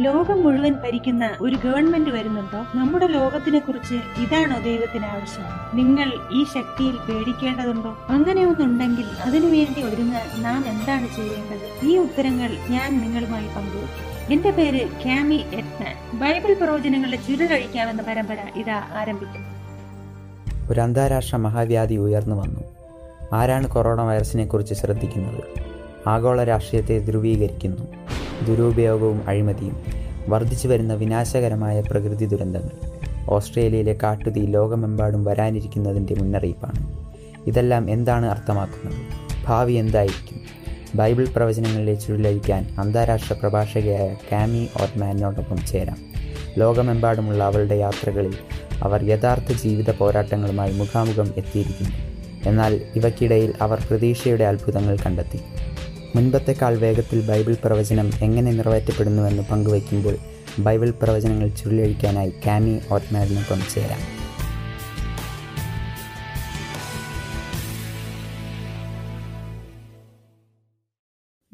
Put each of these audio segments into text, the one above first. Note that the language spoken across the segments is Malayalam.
ലോകം മുഴുവൻ ഭരിക്കുന്ന ഒരു ഗവൺമെന്റ് വരുന്നുണ്ടോ? നമ്മുടെ ലോകത്തിനെ കുറിച്ച് ഇതാണോ ദൈവത്തിന് ആവശ്യം? നിങ്ങൾ ഈ ശക്തിയിൽ പേടിക്കേണ്ടതുണ്ടോ? അങ്ങനെയൊന്നുണ്ടെങ്കിൽ അതിനുവേണ്ടി ഒരുങ്ങാൻ നാം എന്താണ് ചെയ്യേണ്ടത്? ഈ ഉത്തരങ്ങൾ ഞാൻ നിങ്ങളുമായി പങ്കുവയ്ക്കും. എന്റെ പേര് ക്യാമി എറ്റ്മാൻ ബൈബിൾ പ്രവചനങ്ങളുടെ ചുരുളഴിക്കാമെന്ന പരമ്പര ഇതാ ആരംഭിക്കുന്നു ഒരു അന്താരാഷ്ട്ര മഹാവ്യാധി ഉയർന്നു വന്നു. ആരാണ് കൊറോണ വൈറസിനെ കുറിച്ച് ശ്രദ്ധിക്കുന്നത്? ആഗോള രാഷ്ട്രീയത്തെ ധ്രുവീകരിക്കുന്നു. ദുരുപയോഗവും അഴിമതിയും വർദ്ധിച്ചു വരുന്ന വിനാശകരമായ പ്രകൃതി ദുരന്തങ്ങൾ. ഓസ്ട്രേലിയയിലെ കാട്ടുതീ ലോകമെമ്പാടും വരാനിരിക്കുന്നതിന്റെ മുന്നറിയിപ്പാണ്. ഇതെല്ലാം എന്താണ് അർത്ഥമാക്കുന്നത്? ഭാവി എന്തായിരിക്കും? ബൈബിൾ പ്രവചനങ്ങളിലെ ചുഴലിക്കാൻ അന്താരാഷ്ട്ര പ്രഭാഷകയായ കാമി ഓട്ട്മാനോടൊപ്പം ചേരാം. ലോകമെമ്പാടുമുള്ള അവളുടെ യാത്രകളിൽ അവർ യഥാർത്ഥ ജീവിത പോരാട്ടങ്ങളുമായി മുഖാമുഖം എത്തിയിരിക്കുന്നു. എന്നാൽ ഇവയ്ക്കിടയിൽ അവർ പ്രതീക്ഷയുടെ അത്ഭുതങ്ങൾ കണ്ടെത്തി. മുൻപത്തെക്കാൾ വേഗത്തിൽ ബൈബിൾ പ്രവചനം എങ്ങനെ നിറവേറ്റപ്പെടുന്നുവെന്ന് പങ്കുവയ്ക്കുമ്പോൾ ബൈബിൾ പ്രവചനങ്ങൾ ചുരുളഴിക്കാനായി കാമി ഓട്ട്മാനൊപ്പം ചേരാം.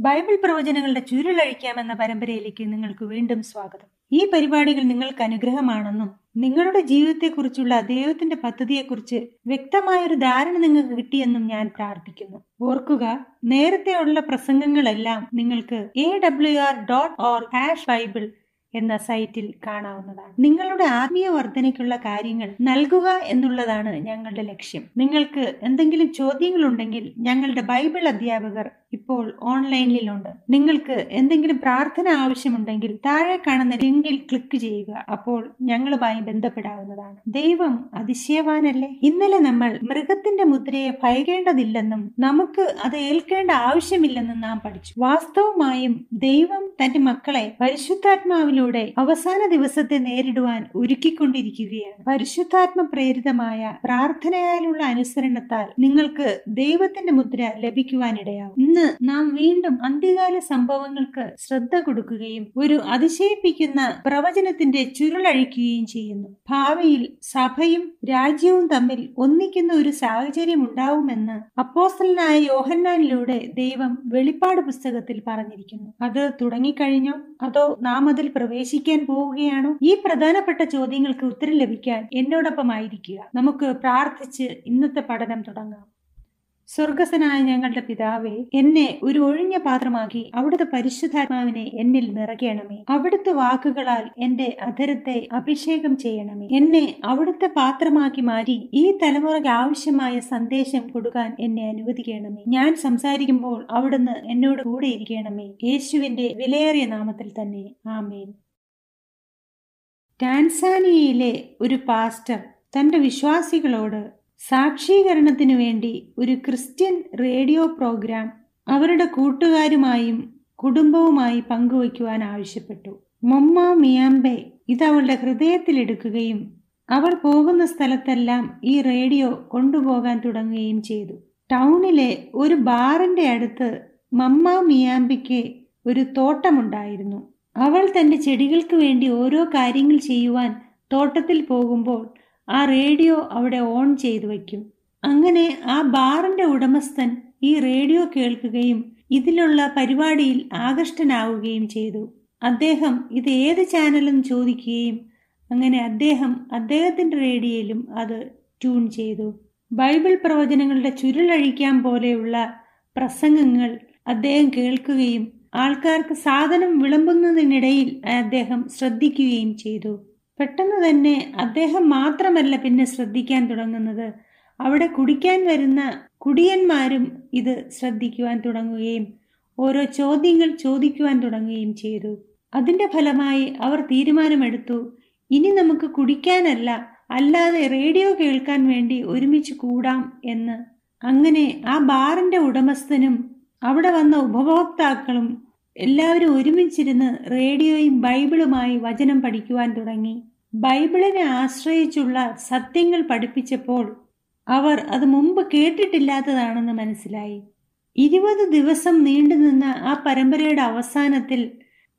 ബൈബിൾ പ്രവചനങ്ങളുടെ ചുരുളഴിക്കാമെന്ന പരമ്പരയിലേക്ക് നിങ്ങൾക്ക് വീണ്ടും സ്വാഗതം. ഈ പരിപാടികൾ നിങ്ങൾക്ക് അനുഗ്രഹമാണെന്നും നിങ്ങളുടെ ജീവിതത്തെക്കുറിച്ചുള്ള ദൈവത്തിന്റെ പദ്ധതിയെക്കുറിച്ച് വ്യക്തമായൊരു ധാരണ നിങ്ങൾക്ക് കിട്ടിയെന്നും ഞാൻ പ്രാർത്ഥിക്കുന്നു. ഓർക്കുക നേരത്തെയുള്ള പ്രസംഗങ്ങളെല്ലാം നിങ്ങൾക്ക് A W R dot or hash Bible എന്ന സൈറ്റിൽ കാണാവുന്നതാണ്. നിങ്ങളുടെ ആത്മീയ വർധനയ്ക്കുള്ള കാര്യങ്ങൾ നൽകുക എന്നുള്ളതാണ് ഞങ്ങളുടെ ലക്ഷ്യം. നിങ്ങൾക്ക് എന്തെങ്കിലും ചോദ്യങ്ങളുണ്ടെങ്കിൽ ഞങ്ങളുടെ ബൈബിൾ അധ്യാപകർ ഇപ്പോൾ ഓൺലൈനിലുണ്ട്. നിങ്ങൾക്ക് എന്തെങ്കിലും പ്രാർത്ഥന ആവശ്യമുണ്ടെങ്കിൽ താഴെ കാണുന്ന ലിങ്കിൽ ക്ലിക്ക് ചെയ്യുക. അപ്പോൾ ഞങ്ങളുമായി ബന്ധപ്പെടാവുന്നതാണ്. ദൈവം അതിശയവാനല്ലേ? ഇന്നലെ നമ്മൾ മൃഗത്തിന്റെ മുദ്രയെ ഭയക്കേണ്ടതില്ലെന്നും നമുക്ക് അത് ഏൽക്കേണ്ട ആവശ്യമില്ലെന്നും നാം പഠിച്ചു. വാസ്തവമായും ദൈവം തന്റെ മക്കളെ പരിശുദ്ധാത്മാവിലൂടെ അവസാന ദിവസത്തെ നേരിടുവാൻ ഒരുക്കിക്കൊണ്ടിരിക്കുകയാണ്. പരിശുദ്ധാത്മ പ്രേരിതമായ പ്രാർത്ഥനയാലുള്ള അനുസരണത്താൽ നിങ്ങൾക്ക് ദൈവത്തിന്റെ മുദ്ര ലഭിക്കുവാനിടയാവും. ഇന്ന് നാം വീണ്ടും അന്ത്യകാല സംഭവങ്ങൾക്ക് ശ്രദ്ധ കൊടുക്കുകയും ഒരു അതിശയിപ്പിക്കുന്ന പ്രവചനത്തിന്റെ ചുരുളഴിക്കുകയും ചെയ്യുന്നു. ഭാവിയിൽ സഭയും രാജ്യവും തമ്മിൽ ഒന്നിക്കുന്ന ഒരു സാഹചര്യം ഉണ്ടാവുമെന്ന് അപ്പോസ്റ്റലിനായ യോഹന്നാനിലൂടെ ദൈവം വെളിപ്പാട് പുസ്തകത്തിൽ പറഞ്ഞിരിക്കുന്നു. അത് തുടങ്ങിക്കഴിഞ്ഞോ? അതോ നാം അതിൽ പ്രവേശിക്കാൻ പോവുകയാണോ? ഈ പ്രധാനപ്പെട്ട ചോദ്യങ്ങൾക്ക് ഉത്തരം ലഭിക്കാൻ എന്നോടൊപ്പമായിരിക്കുക. നമുക്ക് പ്രാർത്ഥിച്ച് ഇന്നത്തെ പഠനം തുടങ്ങാം. സ്വർഗസനായ ഞങ്ങളുടെ പിതാവേ എന്നെ ഒരു ഒഴിഞ്ഞ പാത്രമാക്കി അവിടുത്തെ പരിശുദ്ധാത്മാവിനെ എന്നിൽ നിറയ്ക്കണമേ. അവിടുത്തെ വാക്കുകളാൽ എന്റെ അധരത്തെ അഭിഷേകം ചെയ്യണമേ. എന്നെ അവിടുത്തെ പാത്രമാക്കി മാറ്റി ഈ തലമുറയ്ക്ക് ആവശ്യമായ സന്ദേശം കൊടുക്കാൻ എന്നെ അനുവദിക്കണമേ. ഞാൻ സംസാരിക്കുമ്പോൾ അവിടുന്ന് എന്നോട് കൂടെ ഇരിക്കണമേ. യേശുവിന്റെ വിലയേറിയ നാമത്തിൽ തന്നെ. ആമേൻ. ടാൻസാനിയയിലെ ഒരു പാസ്റ്റർ തന്റെ വിശ്വാസികളോട് സാക്ഷീകരണത്തിനു വേണ്ടി ഒരു ക്രിസ്ത്യൻ റേഡിയോ പ്രോഗ്രാം അവരുടെ കൂട്ടുകാരുമായും കുടുംബവുമായി പങ്കുവയ്ക്കുവാൻ ആവശ്യപ്പെട്ടു. മൊമ്മ മിയാമ്പെ ഇത് അവളുടെ ഹൃദയത്തിലെടുക്കുകയും അവൾ പോകുന്ന സ്ഥലത്തെല്ലാം ഈ റേഡിയോ കൊണ്ടുപോകാൻ തുടങ്ങുകയും ചെയ്തു. ടൗണിലെ ഒരു ബാറിന്റെ അടുത്ത് മമ്മ മിയാമ്പിക്ക് ഒരു തോട്ടമുണ്ടായിരുന്നു. അവൾ തന്റെ ചെടികൾക്ക് വേണ്ടി ഓരോ കാര്യങ്ങൾ ചെയ്യുവാൻ തോട്ടത്തിൽ പോകുമ്പോൾ ആ റേഡിയോ അവിടെ ഓൺ ചെയ്തു വയ്ക്കും. അങ്ങനെ ആ ബാറിന്റെ ഉടമസ്ഥൻ ഈ റേഡിയോ കേൾക്കുകയും ഇതിലുള്ള പരിപാടിയിൽ ആകൃഷ്ടനാവുകയും ചെയ്തു. അദ്ദേഹം ഇത് ഏത് ചാനലും ചോദിക്കുകയും അങ്ങനെ അദ്ദേഹം അദ്ദേഹത്തിന്റെ റേഡിയോയിലും അത് ട്യൂൺ ചെയ്തു. ബൈബിൾ പ്രവചനങ്ങളുടെ ചുരുളഴിക്കാൻ പോലെയുള്ള പ്രസംഗങ്ങൾ അദ്ദേഹം കേൾക്കുകയും ആൾക്കാർക്ക് സാധനം വിളമ്പുന്നതിനിടയിൽ അദ്ദേഹം ശ്രദ്ധിക്കുകയും ചെയ്തു. പെട്ടെന്ന് തന്നെ അദ്ദേഹം മാത്രമല്ല പിന്നെ ശ്രദ്ധിക്കാൻ തുടങ്ങുന്നത്. അവിടെ കുടിക്കാൻ വരുന്ന കുടിയന്മാരും ഇത് ശ്രദ്ധിക്കുവാൻ തുടങ്ങുകയും ഓരോ ചോദ്യങ്ങൾ ചോദിക്കുവാൻ തുടങ്ങുകയും ചെയ്തു. അതിന്റെ ഫലമായി അവർ തീരുമാനമെടുത്തു. ഇനി നമുക്ക് കുടിക്കാനല്ല അല്ലാതെ റേഡിയോ കേൾക്കാൻ വേണ്ടി ഒരുമിച്ച് കൂടാം എന്ന്. അങ്ങനെ ആ ബാറിന്റെ ഉടമസ്ഥനും അവിടെ വന്ന ഉപഭോക്താക്കളും എല്ലാവരും ഒരുമിച്ചിരുന്ന് റേഡിയോയും ബൈബിളുമായി വചനം പഠിക്കുവാൻ തുടങ്ങി. ബൈബിളിനെ ആശ്രയിച്ചുള്ള സത്യങ്ങൾ പഠിപ്പിച്ചപ്പോൾ അവർ അത് മുമ്പ് കേട്ടിട്ടില്ലാത്തതാണെന്ന് മനസ്സിലായി. ഇരുപത് ദിവസം നീണ്ടുനിന്ന ആ പരമ്പരയുടെ അവസാനത്തിൽ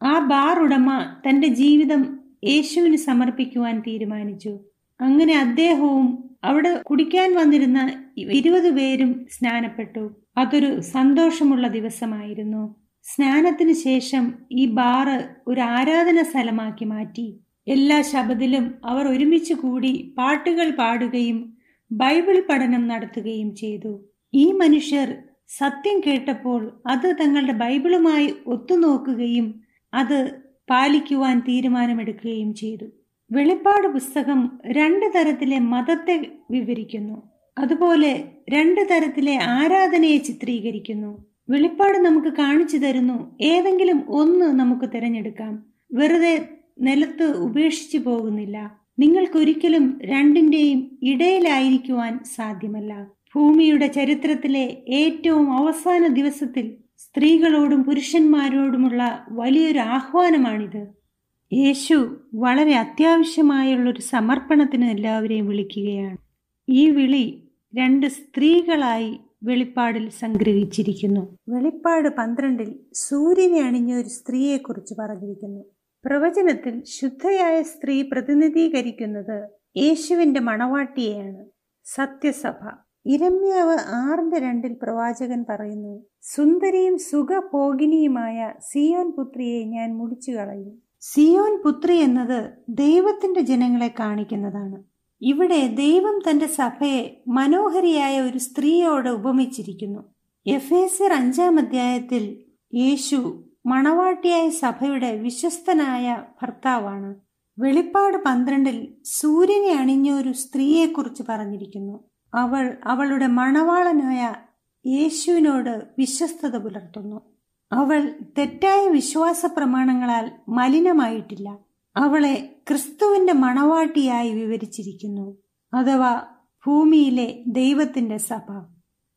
ആ ബാർ ഉടമ തന്റെ ജീവിതം യേശുവിന് സമർപ്പിക്കുവാൻ തീരുമാനിച്ചു. അങ്ങനെ അദ്ദേഹവും അവിടെ കുടിക്കാൻ വന്നിരുന്ന ഇരുപത് പേരും സ്നാനപ്പെട്ടു. അതൊരു സന്തോഷമുള്ള ദിവസമായിരുന്നു. സ്നാനത്തിന് ശേഷം ഈ ബാറ് ഒരു ആരാധന സ്ഥലമാക്കി മാറ്റി. എല്ലാ ശബദിലും അവർ ഒരുമിച്ച് കൂടി പാട്ടുകൾ പാടുകയും ബൈബിൾ പഠനം നടത്തുകയും ചെയ്തു. ഈ മനുഷ്യർ സത്യം കേട്ടപ്പോൾ അത് തങ്ങളുടെ ബൈബിളുമായി ഒത്തുനോക്കുകയും അത് പാലിക്കുവാൻ തീരുമാനമെടുക്കുകയും ചെയ്തു. വെളിപ്പാട് പുസ്തകം രണ്ട് തരത്തിലെ മതത്തെ വിവരിക്കുന്നു. അതുപോലെ രണ്ട് തരത്തിലെ ആരാധനയെ ചിത്രീകരിക്കുന്നു. വെളിപ്പാട് നമുക്ക് കാണിച്ചു തരുന്നു. ഏതെങ്കിലും ഒന്ന് നമുക്ക് തിരഞ്ഞെടുക്കാം. വെറുതെ നിലത്ത് ഉപേക്ഷിച്ചു പോകുന്നില്ല. നിങ്ങൾക്കൊരിക്കലും രണ്ടിന്റെയും ഇടയിലായിരിക്കുവാൻ സാധ്യമല്ല. ഭൂമിയുടെ ചരിത്രത്തിലെ ഏറ്റവും അവസാന ദിവസത്തിൽ സ്ത്രീകളോടും പുരുഷന്മാരോടുമുള്ള വലിയൊരു ആഹ്വാനമാണിത്. യേശു വളരെ അത്യാവശ്യമായുള്ളൊരു സമർപ്പണത്തിന് എല്ലാവരെയും വിളിക്കുകയാണ്. ഈ വിളി രണ്ട് സ്ത്രീകളായി വെളിപ്പാടിൽ സംഗ്രഹിച്ചിരിക്കുന്നു. വെളിപ്പാട് പന്ത്രണ്ടിൽ സൂര്യനെ അണിഞ്ഞ ഒരു സ്ത്രീയെക്കുറിച്ച് പറഞ്ഞിരിക്കുന്നു. പ്രവചനത്തിൽ ശുദ്ധയായ സ്ത്രീ പ്രതിനിധീകരിക്കുന്നത് യേശുവിന്റെ മണവാട്ടിയെയാണ്. സത്യസഭ. ഇരമ്യാവ് ആറിന്റെ രണ്ടിൽ പ്രവാചകൻ പറയുന്നു സുന്ദരിയും സുഖഭോഗിനിയുമായ സിയോൻ പുത്രിയെ ഞാൻ മുടിച്ചു കളയും സിയോൻ പുത്രി എന്നത് ദൈവത്തിന്റെ ജനങ്ങളെ കാണിക്കുന്നതാണ്. ഇവിടെ ദൈവം തന്റെ സഭയെ മനോഹരിയായ ഒരു സ്ത്രീയോട് ഉപമിച്ചിരിക്കുന്നു. എഫേസർ അഞ്ചാം അധ്യായത്തിൽ യേശു മണവാട്ടിയായ സഭയുടെ വിശ്വസ്തനായ ഭർത്താവാണ്. വെളിപ്പാട് പന്ത്രണ്ടിൽ സൂര്യനെ അണിഞ്ഞ ഒരു സ്ത്രീയെക്കുറിച്ച് പറഞ്ഞിരിക്കുന്നു. അവൾ അവളുടെ മണവാളനായ യേശുവിനോട് വിശ്വസ്തത പുലർത്തുന്നു. അവൾ തെറ്റായ വിശ്വാസ പ്രമാണങ്ങളാൽ മലിനമായിട്ടില്ല. അവളെ ക്രിസ്തുവിന്റെ മണവാട്ടിയായി വിവരിച്ചിരിക്കുന്നു. അഥവാ ഭൂമിയിലെ ദൈവത്തിന്റെ സഭ.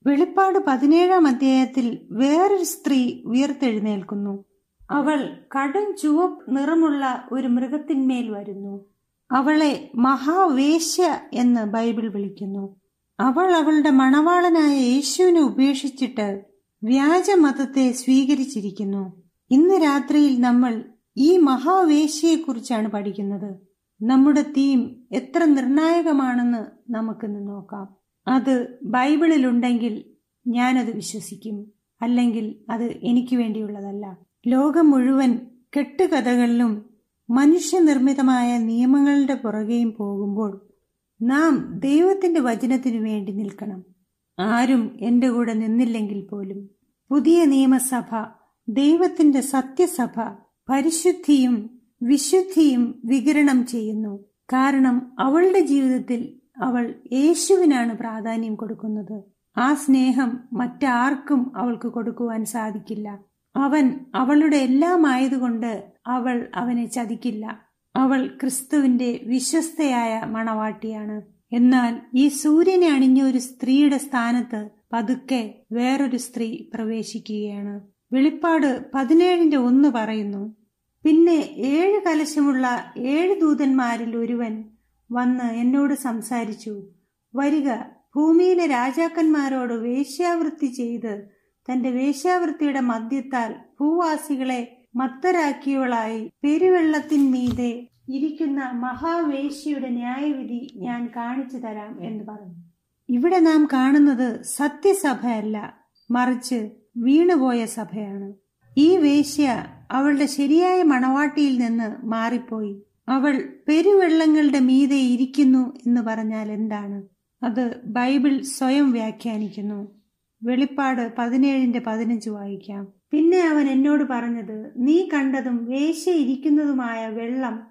വെളിപ്പാട് പതിനേഴാം അധ്യായത്തിൽ വേറൊരു സ്ത്രീ ഉയർത്തെഴുന്നേൽക്കുന്നു. അവൾ കടും ചുവപ്പ് നിറമുള്ള ഒരു മൃഗത്തിന്മേൽ വരുന്നു. അവളെ മഹാവേശ്യ എന്ന് ബൈബിൾ വിളിക്കുന്നു. അവൾ അവളുടെ മണവാളനായ യേശുവിനെ ഉപേക്ഷിച്ചിട്ട് വ്യാജമതത്തെ സ്വീകരിച്ചിരിക്കുന്നു. ഇന്ന് രാത്രിയിൽ നമ്മൾ ഈ മഹാവേശിയെക്കുറിച്ചാണ് പഠിക്കുന്നത്. നമ്മുടെ തീം എത്ര നിർണായകമാണെന്ന് നമുക്കിന്ന് നോക്കാം. അത് ബൈബിളിലുണ്ടെങ്കിൽ ഞാനത് വിശ്വസിക്കും. അല്ലെങ്കിൽ അത് എനിക്ക് വേണ്ടിയുള്ളതല്ല. ലോകം മുഴുവൻ കെട്ടുകഥകളിലും മനുഷ്യനിർമ്മിതമായ നിയമങ്ങളുടെ പുറകെയും പോകുമ്പോൾ നാം ദൈവത്തിന്റെ വചനത്തിനു വേണ്ടി നിൽക്കണം. ആരും എന്റെ കൂടെ നിന്നില്ലെങ്കിൽ പോലും. പുതിയ നിയമസഭ ദൈവത്തിന്റെ സത്യസഭ പരിശുദ്ധിയും വിശുദ്ധിയും വികിരണം ചെയ്യുന്നു. കാരണം അവളുടെ ജീവിതത്തിൽ അവൾ യേശുവിനാണ് പ്രാധാന്യം കൊടുക്കുന്നത്. ആ സ്നേഹം മറ്റാർക്കും അവൾക്ക് കൊടുക്കുവാൻ സാധിക്കില്ല. അവൻ അവളുടെ എല്ലാം ആയതുകൊണ്ട് അവൾ അവനെ ചതിക്കില്ല. അവൾ ക്രിസ്തുവിന്റെ വിശ്വസ്തയായ മണവാട്ടിയാണ്. എന്നാൽ ഈ സൂര്യനെ അണിഞ്ഞ ഒരു സ്ത്രീയുടെ സ്ഥാനത്ത് പതുക്കെ വേറൊരു സ്ത്രീ പ്രവേശിക്കുകയാണ്. വെളിപ്പാട് പതിനേഴിന്റെ ഒന്ന് പറയുന്നു. പിന്നെ ഏഴ് കലശമുള്ള ഏഴ് ദൂതന്മാരിൽ ഒരുവൻ വന്ന് എന്നോട് സംസാരിച്ചു. വരിക ഭൂമിയിലെ രാജാക്കന്മാരോട് വേശ്യാവൃത്തി ചെയ്ത് തന്റെ വേശ്യാവൃത്തിയുടെ മദ്യത്താൽ ഭൂവാസികളെ മത്തരാക്കിയവളായി പെരുവെള്ളത്തിന്മീതെ ഇരിക്കുന്ന മഹാവേശ്യയുടെ ന്യായവിധി ഞാൻ കാണിച്ചു തരാം എന്ന് പറഞ്ഞു. ഇവിടെ നാം കാണുന്നത് സത്യസഭയല്ല. മറിച്ച് വീണുപോയ സഭയാണ്. ഈ വേശ്യ അവളുടെ ശരിയായ മണവാട്ടിയിൽ നിന്ന് മാറിപ്പോയി. അവൾ പെരുവെള്ളങ്ങളുടെ മീതെ ഇരിക്കുന്നു എന്ന് പറഞ്ഞാൽ എന്താണ്? അത് ബൈബിൾ സ്വയം വ്യാഖ്യാനിക്കുന്നു. വെളിപ്പാട് പതിനേഴിന്റെ പതിനഞ്ച് വായിക്കാം. പിന്നെ അവൻ എന്നോട് പറഞ്ഞത് നീ കണ്ടതും വേശ്യ ഇരിക്കുന്നതുമായ വെള്ളം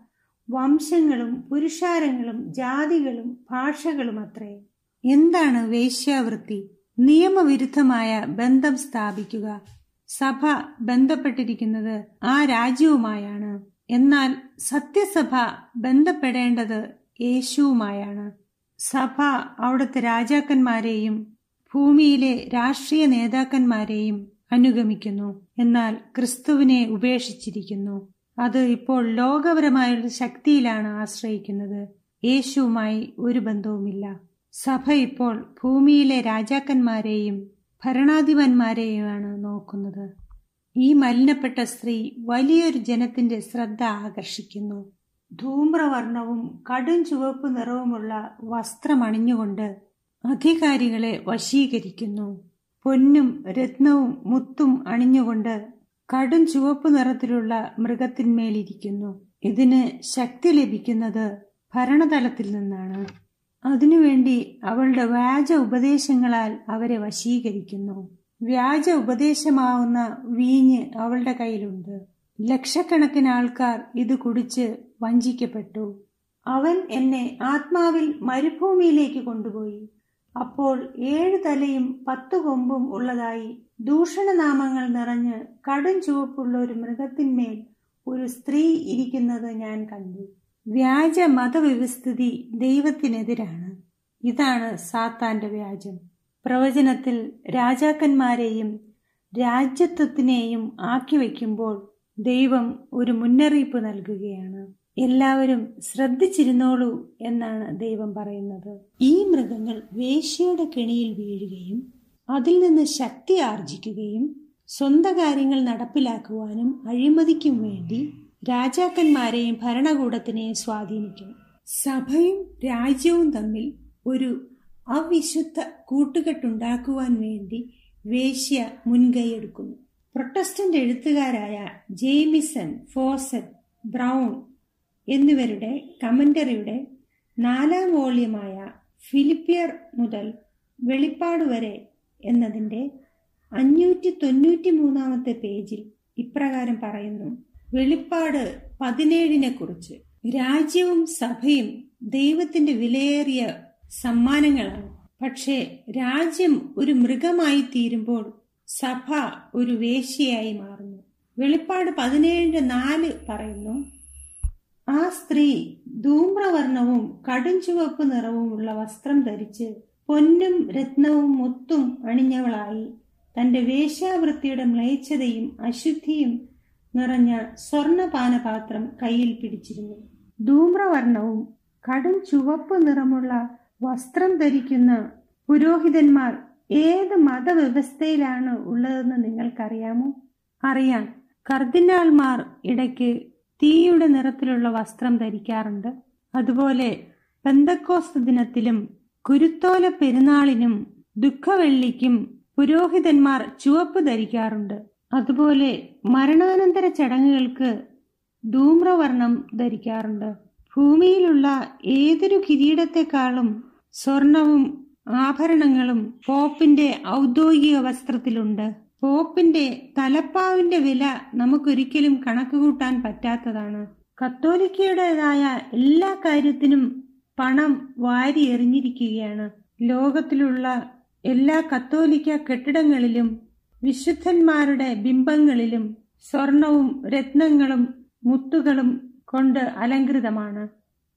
വംശങ്ങളും പുരുഷാരങ്ങളും ജാതികളും ഭാഷകളും അത്രേ. എന്താണ് വേശ്യാവൃത്തി? നിയമവിരുദ്ധമായ ബന്ധം സ്ഥാപിക്കുക. സഭ ബന്ധപ്പെട്ടിരിക്കുന്നത് ആ രാജ്യവുമായാണ്. എന്നാൽ സത്യസഭ ബന്ധപ്പെടേണ്ടത് യേശുവുമായാണ്. സഭ അവിടുത്തെ രാജാക്കന്മാരെയും ഭൂമിയിലെ രാഷ്ട്രീയ നേതാക്കന്മാരെയും അനുഗമിക്കുന്നു. എന്നാൽ ക്രിസ്തുവിനെ ഉപേക്ഷിച്ചിരിക്കുന്നു. അത് ഇപ്പോൾ ലോകപരമായുള്ള ശക്തിയിലാണ് ആശ്രയിക്കുന്നത്. യേശുവുമായി ഒരു ബന്ധവുമില്ല. സഭ ഇപ്പോൾ ഭൂമിയിലെ രാജാക്കന്മാരെയും ഭരണാധിപന്മാരെയുമാണ് നോക്കുന്നത്. ഈ മലിനപ്പെട്ട സ്ത്രീ വലിയൊരു ജനത്തിന്റെ ശ്രദ്ധ ആകർഷിക്കുന്നു. ധൂമ്രവർണവും കടും ചുവപ്പ് നിറവുമുള്ള വസ്ത്രമണിഞ്ഞുകൊണ്ട് അധികാരികളെ വശീകരിക്കുന്നു. പൊന്നും രത്നവും മുത്തും അണിഞ്ഞുകൊണ്ട് കടും ചുവപ്പ് നിറത്തിലുള്ള മൃഗത്തിന്മേലിരിക്കുന്നു. ഇതിന് ശക്തി ലഭിക്കുന്നത് ഭരണതലത്തിൽ നിന്നാണ്. അതിനുവേണ്ടി അവളുടെ വ്യാജ ഉപദേശങ്ങളാൽ അവരെ വശീകരിക്കുന്നു. വ്യാജ ഉപദേശമാവുന്ന വീഞ്ഞ് അവളുടെ കയ്യിലുണ്ട്. ലക്ഷക്കണക്കിന് ആൾക്കാർ ഇത് കുടിച്ച് വഞ്ചിക്കപ്പെട്ടു. അവൻ എന്നെ ആത്മാവിൽ മരുഭൂമിയിലേക്ക് കൊണ്ടുപോയി. അപ്പോൾ ഏഴ് തലയും പത്ത് കൊമ്പും ഉള്ളതായി ദൂഷണനാമങ്ങൾ നിറഞ്ഞ് കടും ചുവപ്പുള്ള ഒരു മൃഗത്തിന്മേൽ ഒരു സ്ത്രീ ഇരിക്കുന്നത് ഞാൻ കണ്ടു. വ്യാജ മതവ്യവസ്ഥിതി ദൈവത്തിനെതിരാണ്. ഇതാണ് സാത്താന്റെ വ്യാജം. പ്രവചനത്തിൽ രാജാക്കന്മാരെയും രാജ്യത്വത്തിനെയും ആക്കി വയ്ക്കുമ്പോൾ ദൈവം ഒരു മുന്നറിയിപ്പ് നൽകുകയാണ്. എല്ലാവരും ശ്രദ്ധിച്ചിരുന്നോളൂ എന്നാണ് ദൈവം പറയുന്നത്. ഈ മൃഗങ്ങൾ വേശ്യയുടെ കെണിയിൽ വീഴുകയും അതിൽ നിന്ന് ശക്തി ആർജിക്കുകയും സ്വന്തം കാര്യങ്ങൾ നടപ്പിലാക്കുവാനും അഴിമതിക്കും വേണ്ടി രാജാക്കന്മാരെയും ഭരണകൂടത്തിനെയും സ്വാധീനിക്കും. സഭയും രാജ്യവും തമ്മിൽ ഒരു അവിശുദ്ധ കൂട്ടുകെട്ടുണ്ടാക്കുവാൻ വേണ്ടി വേശ്യ മുൻകൈയെടുക്കുന്നു. പ്രൊട്ടസ്റ്റന്റ് എഴുത്തുകാരായ ജെയ്മിസൺ ഫോസറ്റ് ബ്രൗൺ എന്നിവരുടെ കമന്ററിയുടെ നാലാം വോളിയമായ ഫിലിപ്പിയർ മുതൽ വെളിപ്പാട് വരെ എന്നതിന്റെ അഞ്ഞൂറ്റി തൊണ്ണൂറ്റി മൂന്നാമത്തെ പേജിൽ ഇപ്രകാരം പറയുന്നു. വെളിപ്പാട് പതിനേഴിനെ കുറിച്ച്. രാജ്യവും സഭയും ദൈവത്തിന്റെ വിലയേറിയ സമ്മാനങ്ങളാണ്. പക്ഷേ രാജ്യം ഒരു മൃഗമായി തീരുമ്പോൾ സഭ ഒരു വേശ്യയായി മാറുന്നു. വെളിപ്പാട് പതിനേഴിന്റെ നാല് പറയുന്നു ആ സ്ത്രീ ധൂമ്രവർണവും കടും ചുവപ്പ് നിറവുമുള്ള വസ്ത്രം ധരിച്ച് പൊന്നും രത്നവും മുത്തും അണിഞ്ഞവളായി. തന്റെ വേശ്യാവൃത്തിയുടെ മ്ലേച്ഛതയും അശുദ്ധിയും നിറഞ്ഞ സ്വർണപാനപാത്രം കയ്യിൽ പിടിച്ചിരുന്നു. ധൂമ്രവർണവും കടും ചുവപ്പ് നിറമുള്ള വസ്ത്രം ധരിക്കുന്ന പുരോഹിതന്മാർ ഏത് മതവ്യവസ്ഥയിലാണ് ഉള്ളതെന്ന് നിങ്ങൾക്കറിയാമോ? അറിയാം കർദിനാൾമാർ ഇടയ്ക്ക് തീയുടെ നിറത്തിലുള്ള വസ്ത്രം ധരിക്കാറുണ്ട്. അതുപോലെ പെന്തക്കോസ് ദിനത്തിലും കുരുത്തോല പെരുന്നാളിനും ദുഃഖവെള്ളിക്കും പുരോഹിതന്മാർ ചുവപ്പ് ധരിക്കാറുണ്ട്. അതുപോലെ മരണാനന്തര ചടങ്ങുകൾക്ക് ധൂമ്രവർണം ധരിക്കാറുണ്ട്. ഭൂമിയിലുള്ള ഏതൊരു കിരീടത്തെക്കാളും സ്വർണവും ആഭരണങ്ങളും പോപ്പിന്റെ ഔദ്യോഗിക വസ്ത്രത്തിലുണ്ട്. പോപ്പിന്റെ തലപ്പാവിന്റെ വില നമുക്കൊരിക്കലും കണക്കുകൂട്ടാൻ പറ്റാത്തതാണ്. കത്തോലിക്കയുടേതായ എല്ലാ കാര്യത്തിനും പണം വാരി എറിഞ്ഞിരിക്കുകയാണ് ലോകത്തിലുള്ള എല്ലാ കത്തോലിക്ക കെട്ടിടങ്ങളിലും വിശുദ്ധന്മാരുടെ ബിംബങ്ങളിലും സ്വർണവും രത്നങ്ങളും മുത്തുകളും കൊണ്ട് അലങ്കൃതമാണ്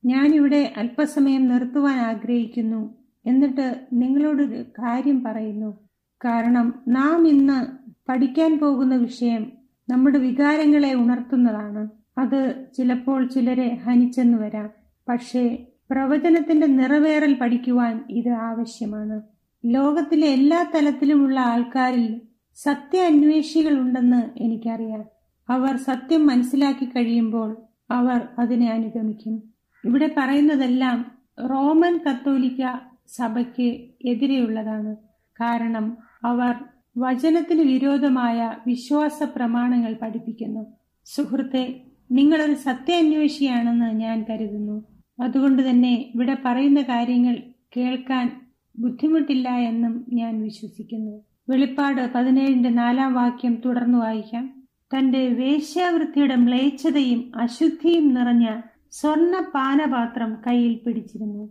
ഞാനിവിടെ അല്പസമയം നിർത്തുവാൻ ആഗ്രഹിക്കുന്നു. എന്നിട്ട് നിങ്ങളോടൊരു കാര്യം പറയുന്നു. കാരണം നാം ഇന്ന് പഠിക്കാൻ പോകുന്ന വിഷയം നമ്മുടെ വികാരങ്ങളെ ഉണർത്തുന്നതാണ്. അത് ചിലപ്പോൾ ചിലരെ ഹനിച്ചെന്ന് വരാം. പക്ഷേ പ്രവചനത്തിന്റെ നിറവേറൽ പഠിക്കുവാൻ ഇത് ആവശ്യമാണ്. ലോകത്തിലെ എല്ലാ തലത്തിലുമുള്ള ആൾക്കാരിൽ സത്യ അന്വേഷികളുണ്ടെന്ന് എനിക്കറിയാം. അവർ സത്യം മനസ്സിലാക്കി കഴിയുമ്പോൾ അവർ അതിനെ അനുഗമിക്കും. ഇവിടെ പറയുന്നതെല്ലാം റോമൻ കത്തോലിക്ക സഭയ്ക്ക് എതിരെയുള്ളതാണ്. കാരണം അവർ വചനത്തിന് വിരോധമായ വിശ്വാസ പ്രമാണങ്ങൾ പഠിപ്പിക്കുന്നു. സുഹൃത്തെ നിങ്ങളൊരു സത്യാന്വേഷിയാണെന്ന് ഞാൻ കരുതുന്നു. അതുകൊണ്ട് തന്നെ ഇവിടെ പറയുന്ന കാര്യങ്ങൾ കേൾക്കാൻ ബുദ്ധിമുട്ടില്ല എന്നും ഞാൻ വിശ്വസിക്കുന്നു. വെളിപ്പാട് പതിനേഴിന്റെ നാലാം വാക്യം തുടർന്നു വായിക്കാം. തന്റെ വേശ്യാവൃത്തിയുടെ മ്ലേച്ഛതയും അശുദ്ധിയും നിറഞ്ഞ സ്വർണ പാനപാത്രം കയ്യിൽ പിടിച്ചിരുന്നു.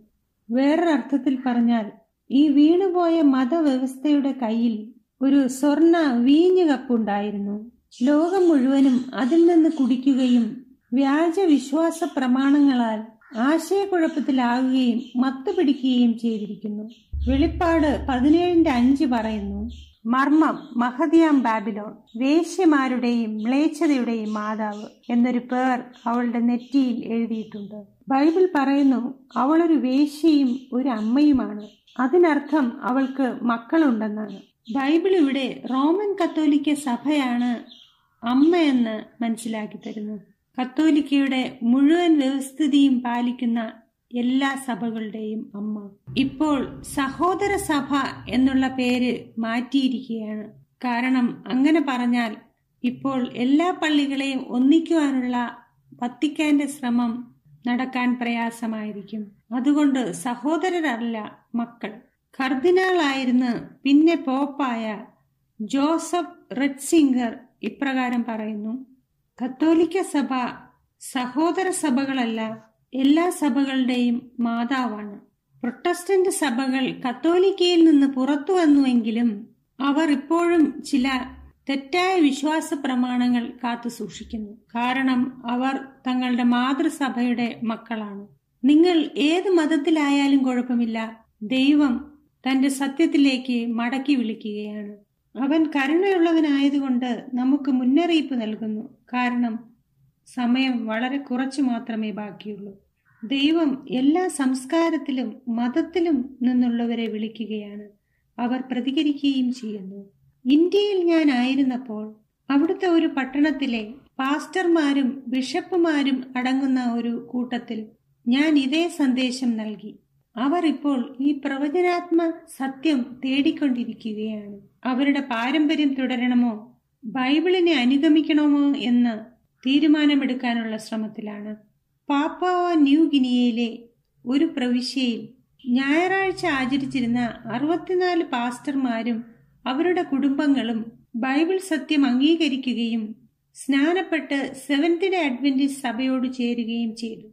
വേറൊരർത്ഥത്തിൽ പറഞ്ഞാൽ ഈ വീണുപോയ മതവ്യവസ്ഥയുടെ കയ്യിൽ ഒരു സ്വർണ വീഞ്ഞു കപ്പുണ്ടായിരുന്നു. ലോകം മുഴുവനും അതിൽ നിന്ന് കുടിക്കുകയും വ്യാജ വിശ്വാസ പ്രമാണങ്ങളാൽ ആശയക്കുഴപ്പത്തിലാകുകയും മത്തുപിടിക്കുകയും ചെയ്തിരിക്കുന്നു. വെളിപ്പാട് പതിനേഴിന്റെ അഞ്ച് പറയുന്നു മർമ്മം മഹദിയാം ബാബിലോൺ വേശ്യമാരുടെയും മ്ലേച്ഛതയുടെയും മാതാവ് എന്നൊരു പേർ അവളുടെ നെറ്റിയിൽ എഴുതിയിട്ടുണ്ട്. ബൈബിൾ പറയുന്നു അവളൊരു വേശ്യയും ഒരു അമ്മയുമാണ്. അതിനർത്ഥം അവൾക്ക് മക്കളുണ്ടെന്നാണ്. ബൈബിൾ ഇവിടെ റോമൻ കത്തോലിക്ക സഭയാണ് അമ്മയെന്ന് മനസ്സിലാക്കി തരുന്നു കത്തോലിക്കയുടെ മുഴുവൻ വ്യവസ്ഥിതിയും പാലിക്കുന്ന എല്ലാ സഭകളുടെയും അമ്മ. ഇപ്പോൾ സഹോദര സഭ എന്നുള്ള പേര് മാറ്റിയിരിക്കുകയാണ്. കാരണം അങ്ങനെ പറഞ്ഞാൽ ഇപ്പോൾ എല്ലാ പള്ളികളെയും ഒന്നിക്കുവാനുള്ള വത്തിക്കാന്റെ ശ്രമം നടക്കാൻ പ്രയാസമായിരിക്കും. അതുകൊണ്ട് സഹോദരരല്ല മക്കൾ. കർദിനാളായിരുന്ന് പിന്നെ പോപ്പായ ജോസഫ് റെഡ്സിംഗർ ഇപ്രകാരം പറയുന്നു. കത്തോലിക്ക സഭ സഹോദര സഭകളല്ല എല്ലാ സഭകളുടെയും മാതാവാണ്. പ്രൊട്ടസ്റ്റന്റ് സഭകൾ കത്തോലിക്കയിൽ നിന്ന് പുറത്തു വന്നുവെങ്കിലും അവർ ഇപ്പോഴും ചില തെറ്റായ വിശ്വാസ പ്രമാണങ്ങൾ കാത്തു സൂക്ഷിക്കുന്നു. കാരണം അവർ തങ്ങളുടെ മാതൃസഭയുടെ മക്കളാണ്. നിങ്ങൾ ഏത് മതത്തിലായാലും കുഴപ്പമില്ല. ദൈവം തന്റെ സത്യത്തിലേക്ക് മടക്കി വിളിക്കുകയാണ്. അവൻ കരുണയുള്ളവനായതുകൊണ്ട് നമുക്ക് മുന്നറിയിപ്പ് നൽകുന്നു. കാരണം സമയം വളരെ കുറച്ചു മാത്രമേ ബാക്കിയുള്ളൂ. ദൈവം എല്ലാ സംസ്കാരത്തിലും മതത്തിലും നിന്നുള്ളവരെ വിളിക്കുകയാണ്. അവർ പ്രതികരിക്കുകയും ചെയ്യുന്നു. ഇന്ത്യയിൽ ഞാൻ ആയിരുന്നപ്പോൾ അവിടുത്തെ ഒരു പട്ടണത്തിലെ പാസ്റ്റർമാരും ബിഷപ്പുമാരും അടങ്ങുന്ന ഒരു കൂട്ടത്തിൽ ഞാൻ ഇതേ സന്ദേശം നൽകി. അവർ ഇപ്പോൾ ഈ പ്രവചനാത്മ സത്യം തേടിക്കൊണ്ടിരിക്കുകയാണ്. അവരുടെ പാരമ്പര്യം തുടരണമോ? ബൈബിളിനെ അനുഗമിക്കണമോ എന്ന് തീരുമാനമെടുക്കാനുള്ള ശ്രമത്തിലാണ്. പാപ്പാവ ന്യൂ ഗിനിയയിലെ ഒരു പ്രവിശ്യയിൽ ഞായറാഴ്ച ആചരിച്ചിരുന്ന അറുപത്തിനാല് പാസ്റ്റർമാരും അവരുടെ കുടുംബങ്ങളും ബൈബിൾ സത്യം അംഗീകരിക്കുകയും സ്നാനപ്പെട്ട് സെവൻത്തിന്റെ അഡ്വന്റിസ്റ്റ് സഭയോട് ചേരുകയും ചെയ്തു.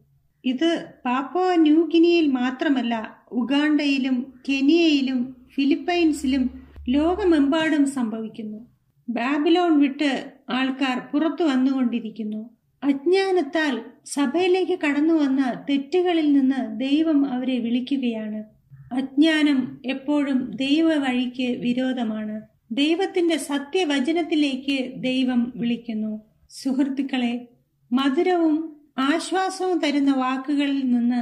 ഇത് പാപ്പ ന്യൂ ഗിനിയയിൽ മാത്രമല്ല ഉഗാണ്ടയിലും കെനിയയിലും ഫിലിപ്പൈൻസിലും ലോകമെമ്പാടും സംഭവിക്കുന്നു. ബാബിലോൺ വിട്ട് ആൾക്കാർ പുറത്തു വന്നുകൊണ്ടിരിക്കുന്നു. അജ്ഞാനത്താൽ സഭയിലേക്ക് കടന്നു വന്ന തെറ്റുകളിൽ നിന്ന് ദൈവം അവരെ വിളിക്കുകയാണ്. അജ്ഞാനം എപ്പോഴും ദൈവ വഴിക്ക് വിരോധമാണ്. ദൈവത്തിന്റെ സത്യവചനത്തിലേക്ക് ദൈവം വിളിക്കുന്നു. സുഹൃത്തുക്കളെ മധുരവും ആശ്വാസവും തരുന്ന വാക്കുകളിൽ നിന്ന്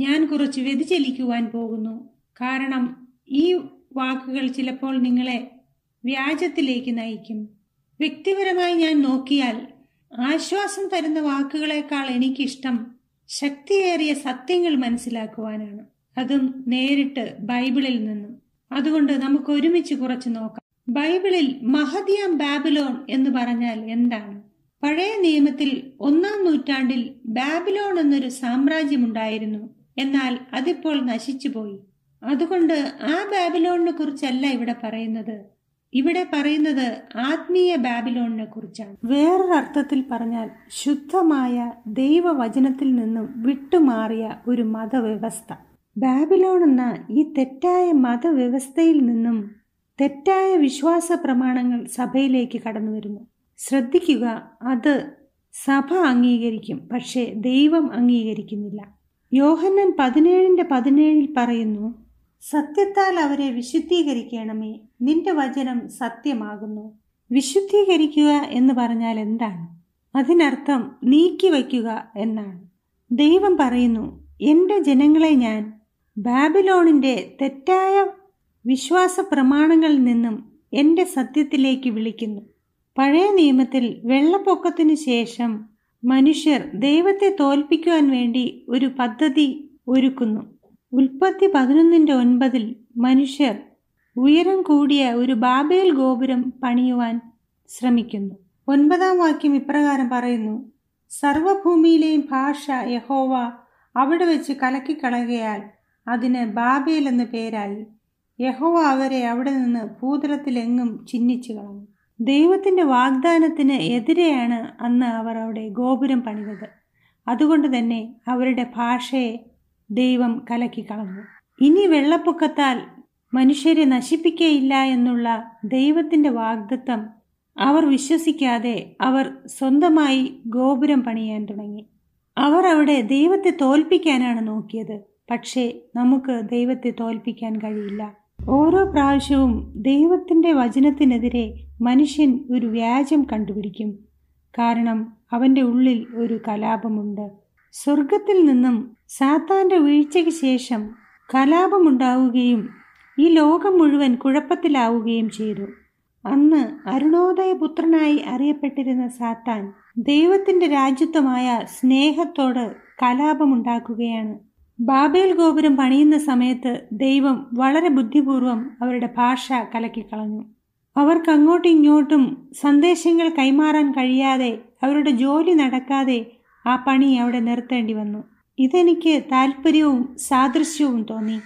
ഞാൻ കുറച്ച് വ്യതിചലിക്കുവാൻ പോകുന്നു. കാരണം ഈ വാക്കുകൾ ചിലപ്പോൾ നിങ്ങളെ വ്യാജത്തിലേക്ക് നയിക്കും. വ്യക്തിപരമായി ഞാൻ നോക്കിയാൽ ആശ്വാസം തരുന്ന വാക്കുകളെക്കാൾ എനിക്കിഷ്ടം ശക്തിയേറിയ സത്യങ്ങൾ മനസ്സിലാക്കുവാനാണ്. അതും നേരിട്ട് ബൈബിളിൽ നിന്നും. അതുകൊണ്ട് നമുക്ക് ഒരുമിച്ച് കുറച്ച് നോക്കാം. ബൈബിളിൽ മഹദിയാം ബാബിലോൺ എന്ന് പറഞ്ഞാൽ എന്താണ്? പഴയ നിയമത്തിൽ ഒന്നാം നൂറ്റാണ്ടിൽ ബാബിലോൺ എന്നൊരു സാമ്രാജ്യമുണ്ടായിരുന്നു എന്നാൽ അതിപ്പോൾ നശിച്ചുപോയി. അതുകൊണ്ട് ആ ബാബിലോണിനെ കുറിച്ചല്ല ഇവിടെ പറയുന്നത്. ഇവിടെ പറയുന്നത് ആത്മീയ ബാബിലോണിനെ കുറിച്ചാണ്. വേറൊരർത്ഥത്തിൽ പറഞ്ഞാൽ ശുദ്ധമായ ദൈവവചനത്തിൽ നിന്നും വിട്ടുമാറിയ ഒരു മതവ്യവസ്ഥ. ബാബിലോൺ എന്ന ഈ തെറ്റായ മതവ്യവസ്ഥയിൽ നിന്നും തെറ്റായ വിശ്വാസ പ്രമാണങ്ങൾ സഭയിലേക്ക് കടന്നു വരുന്നു. ശ്രദ്ധിക്കുക അത് സഭ അംഗീകരിക്കും പക്ഷേ ദൈവം അംഗീകരിക്കുന്നില്ല. യോഹന്നൻ പതിനേഴിന്റെ പതിനേഴിൽ പറയുന്നു സത്യത്താൽ അവരെ വിശുദ്ധീകരിക്കണമേ. നിന്റെ വചനം സത്യമാകുന്നു. വിശുദ്ധീകരിക്കുക എന്ന് പറഞ്ഞാൽ എന്താണ്? അതിനർത്ഥം നീക്കി നീക്കിവയ്ക്കുക എന്നാണ്. ദൈവം പറയുന്നു എന്റെ ജനങ്ങളെ ഞാൻ ബാബിലോണിന്റെ തെറ്റായ വിശ്വാസ പ്രമാണങ്ങളിൽ നിന്നും എന്റെ സത്യത്തിലേക്ക് വിളിക്കുന്നു. പഴയ നിയമത്തിൽ വെള്ളപ്പൊക്കത്തിനു ശേഷം മനുഷ്യർ ദൈവത്തെ തോൽപ്പിക്കുവാൻ വേണ്ടി ഒരു പദ്ധതി ഒരുക്കുന്നു. ഉൽപ്പത്തി പതിനൊന്നിന്റെ ഒൻപതിൽ മനുഷ്യർ ഉയരം കൂടിയ ഒരു ബാബേൽ ഗോപുരം പണിയുവാൻ ശ്രമിക്കുന്നു. ഒൻപതാം വാക്യം ഇപ്രകാരം പറയുന്നു സർവഭൂമിയിലെയും ഭാഷ യഹോവ അവിടെ വെച്ച് കലക്കിക്കളകയാൽ അതിന് ബാബേൽ എന്ന പേരായി. യഹോവ അവരെ അവിടെ നിന്ന് ഭൂതലത്തിലെങ്ങും ചിഹ്നിച്ചു കളഞ്ഞു. ദൈവത്തിന്റെ വാഗ്ദാനത്തിന് എതിരെയാണ് അന്ന് അവർ അവിടെ ഗോപുരം പണിതത്. അതുകൊണ്ട് തന്നെ അവരുടെ ഭാഷയെ ദൈവം കലക്കി കളഞ്ഞു. ഇനി വെള്ളപ്പൊക്കത്താൽ മനുഷ്യരെ നശിപ്പിക്കയില്ല എന്നുള്ള ദൈവത്തിന്റെ വാഗ്ദത്തം അവർ വിശ്വസിക്കാതെ അവർ സ്വന്തമായി ഗോപുരം പണിയാൻ തുടങ്ങി. അവർ അവിടെ ദൈവത്തെ തോൽപ്പിക്കാനാണ് നോക്കിയത്. പക്ഷേ നമുക്ക് ദൈവത്തെ തോൽപ്പിക്കാൻ കഴിയില്ല. ഓരോ പ്രാവശ്യവും ദൈവത്തിന്റെ വചനത്തിനെതിരെ മനുഷ്യൻ ഒരു വ്യാജം കണ്ടുപിടിക്കും. കാരണം അവന്റെ ഉള്ളിൽ ഒരു കലാപമുണ്ട്. സ്വർഗത്തിൽ നിന്നും സാത്താന്റെ വീഴ്ചയ്ക്ക് ശേഷം കലാപമുണ്ടാവുകയും ഈ ലോകം മുഴുവൻ കുഴപ്പത്തിലാവുകയും ചെയ്തു. അന്ന് അരുണോദയപുത്രനായി അറിയപ്പെട്ടിരുന്ന സാത്താൻ ദൈവത്തിന്റെ രാജ്യത്വമായ സ്നേഹത്തോട് കലാപമുണ്ടാക്കുകയാണ്. ബാബേൽ ഗോപുരം പണിയുന്ന സമയത്ത് ദൈവം വളരെ ബുദ്ധിപൂർവം അവരുടെ ഭാഷ കലക്കിക്കളഞ്ഞു. അവർക്ക് അങ്ങോട്ടും ഇങ്ങോട്ടും സന്ദേശങ്ങൾ കൈമാറാൻ കഴിയാതെ അവരുടെ ജോലി നടക്കാതെ ആ പണി അവിടെ നിർത്തേണ്ടി വന്നു. ഇതെനിക്ക് താല്പര്യവും സാദൃശ്യവും തോന്നി.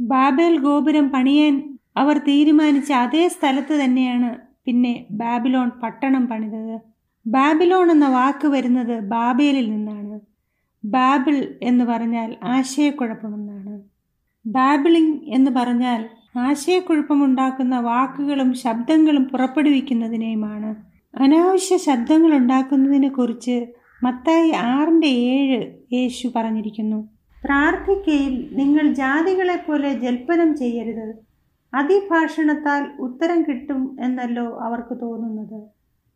ബാബേൽ ഗോപുരം പണിയാൻ അവർ തീരുമാനിച്ച അതേ സ്ഥലത്ത് തന്നെയാണ് പിന്നെ ബാബിലോൺ പട്ടണം പണിതത്. ബാബിലോൺ എന്ന വാക്ക് വരുന്നത് ബാബേലിൽ നിന്നാണ്. ബാബിൾ എന്ന് പറഞ്ഞാൽ ആശയക്കുഴപ്പമെന്നാണ്. ബാബിളിംഗ് എന്ന് പറഞ്ഞാൽ ആശയക്കുഴപ്പമുണ്ടാക്കുന്ന വാക്കുകളും ശബ്ദങ്ങളും പുറപ്പെടുവിക്കുന്നതിനെയുമാണ്. അനാവശ്യ ശബ്ദങ്ങൾ ഉണ്ടാക്കുന്നതിനെ കുറിച്ച് മത്തായി ആറിന്റെ ഏഴ് യേശു പറഞ്ഞിരിക്കുന്നു പ്രാർത്ഥിക്കയിൽ നിങ്ങൾ ജാതികളെപ്പോലെ ജൽപ്പനം ചെയ്യരുത്. അതിഭാഷണത്താൽ ഉത്തരം കിട്ടും എന്നല്ലോ അവർക്ക് തോന്നുന്നത്.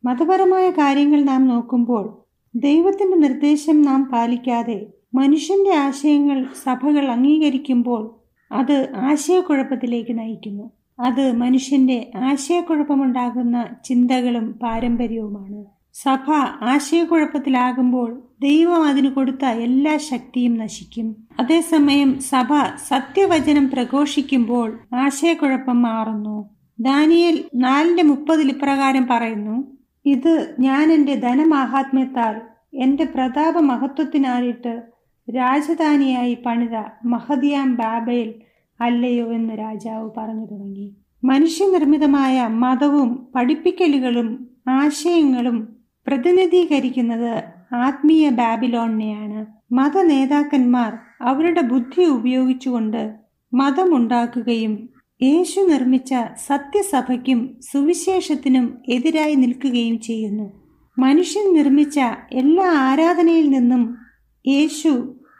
മതപരമായ കാര്യങ്ങൾ നാം നോക്കുമ്പോൾ ദൈവത്തിന്റെ നിർദ്ദേശം നാം പാലിക്കാതെ മനുഷ്യന്റെ ആശയങ്ങൾ സഭകൾ അംഗീകരിക്കുമ്പോൾ അത് ആശയക്കുഴപ്പത്തിലേക്ക് നയിക്കുന്നു. അത് മനുഷ്യന്റെ ആശയക്കുഴപ്പമുണ്ടാകുന്ന ചിന്തകളും പാരമ്പര്യവുമാണ്. സഭ ആശയക്കുഴപ്പത്തിലാകുമ്പോൾ ദൈവം അതിന് കൊടുത്ത എല്ലാ ശക്തിയും നശിക്കും. അതേസമയം സഭ സത്യവചനം പ്രഘോഷിക്കുമ്പോൾ ആശയക്കുഴപ്പം മാറുന്നു. ദാനിയൽ നാലിന്റെ മുപ്പതിൽ ഇപ്രകാരം പറയുന്നു ഇത് ഞാൻ എന്റെ ധനമാഹാത്മ്യത്താൽ എന്റെ പ്രതാപ മഹത്വത്തിനായിട്ട് രാജധാനിയായി പണിത മഹദിയാം ബാബയിൽ അല്ലയോ എന്ന് രാജാവ് പറഞ്ഞു തുടങ്ങി. മനുഷ്യനിർമ്മിതമായ മതവും പഠിപ്പിക്കലുകളും ആശയങ്ങളും പ്രതിനിധീകരിക്കുന്നത് ആത്മീയ ബാബിലോണിനെയാണ്. മത നേതാക്കന്മാർ അവരുടെ ബുദ്ധി ഉപയോഗിച്ചുകൊണ്ട് മതമുണ്ടാക്കുകയും യേശു നിർമ്മിച്ച സത്യസഭയ്ക്കും സുവിശേഷത്തിനും എതിരായി നിൽക്കുകയും ചെയ്യുന്നു. മനുഷ്യൻ നിർമ്മിച്ച എല്ലാ ആരാധനയിൽ നിന്നും യേശു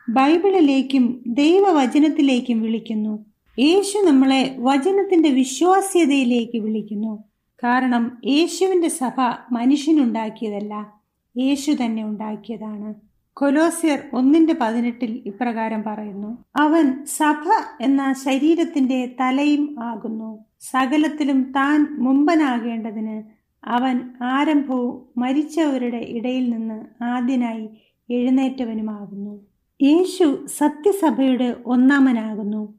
ബൈബിളിലേക്കും ദൈവവചനത്തിലേക്കും വിളിക്കുന്നു. യേശു നമ്മളെ വചനത്തിന്റെ വിശ്വാസ്യതയിലേക്ക് വിളിക്കുന്നു. കാരണം യേശുവിന്റെ സഭ മനുഷ്യനുണ്ടാക്കിയതല്ല യേശു തന്നെ ഉണ്ടാക്കിയതാണ്. കൊലോസിയർ ഒന്നിന്റെ പതിനെട്ടിൽ ഇപ്രകാരം പറയുന്നു അവൻ സഭ എന്ന ശരീരത്തിന്റെ തലയും ആകുന്നു. സകലത്തിലും താൻ മുമ്പനാകേണ്ടതിന് അവൻ ആരംഭവും മരിച്ചവരുടെ ഇടയിൽ നിന്ന് ആദ്യനായി എഴുന്നേറ്റവനുമാകുന്നു. യേശു സത്യസഭയുടെ ഒന്നാമനാകുന്നു.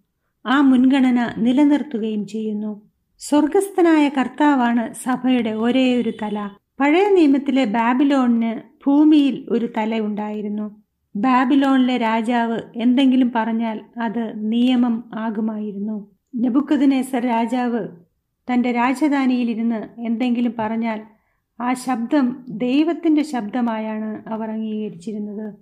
ആ മുൻഗണന നിലനിർത്തുകയും ചെയ്യുന്നു. സ്വർഗസ്ഥനായ കർത്താവാണ് സഭയുടെ ഒരേ ഒരു തല. പഴയ നിയമത്തിലെ ബാബിലോണിന് ഭൂമിയിൽ ഒരു തല ഉണ്ടായിരുന്നു. ബാബിലോണിലെ രാജാവ് എന്തെങ്കിലും പറഞ്ഞാൽ അത് നിയമം ആകുമായിരുന്നു. നെബുക്കദിനേസർ രാജാവ് തന്റെ രാജധാനിയിലിരുന്ന് എന്തെങ്കിലും പറഞ്ഞാൽ ആ ശബ്ദം ദൈവത്തിന്റെ ശബ്ദമായാണ് അവർ അംഗീകരിച്ചിരുന്നത്.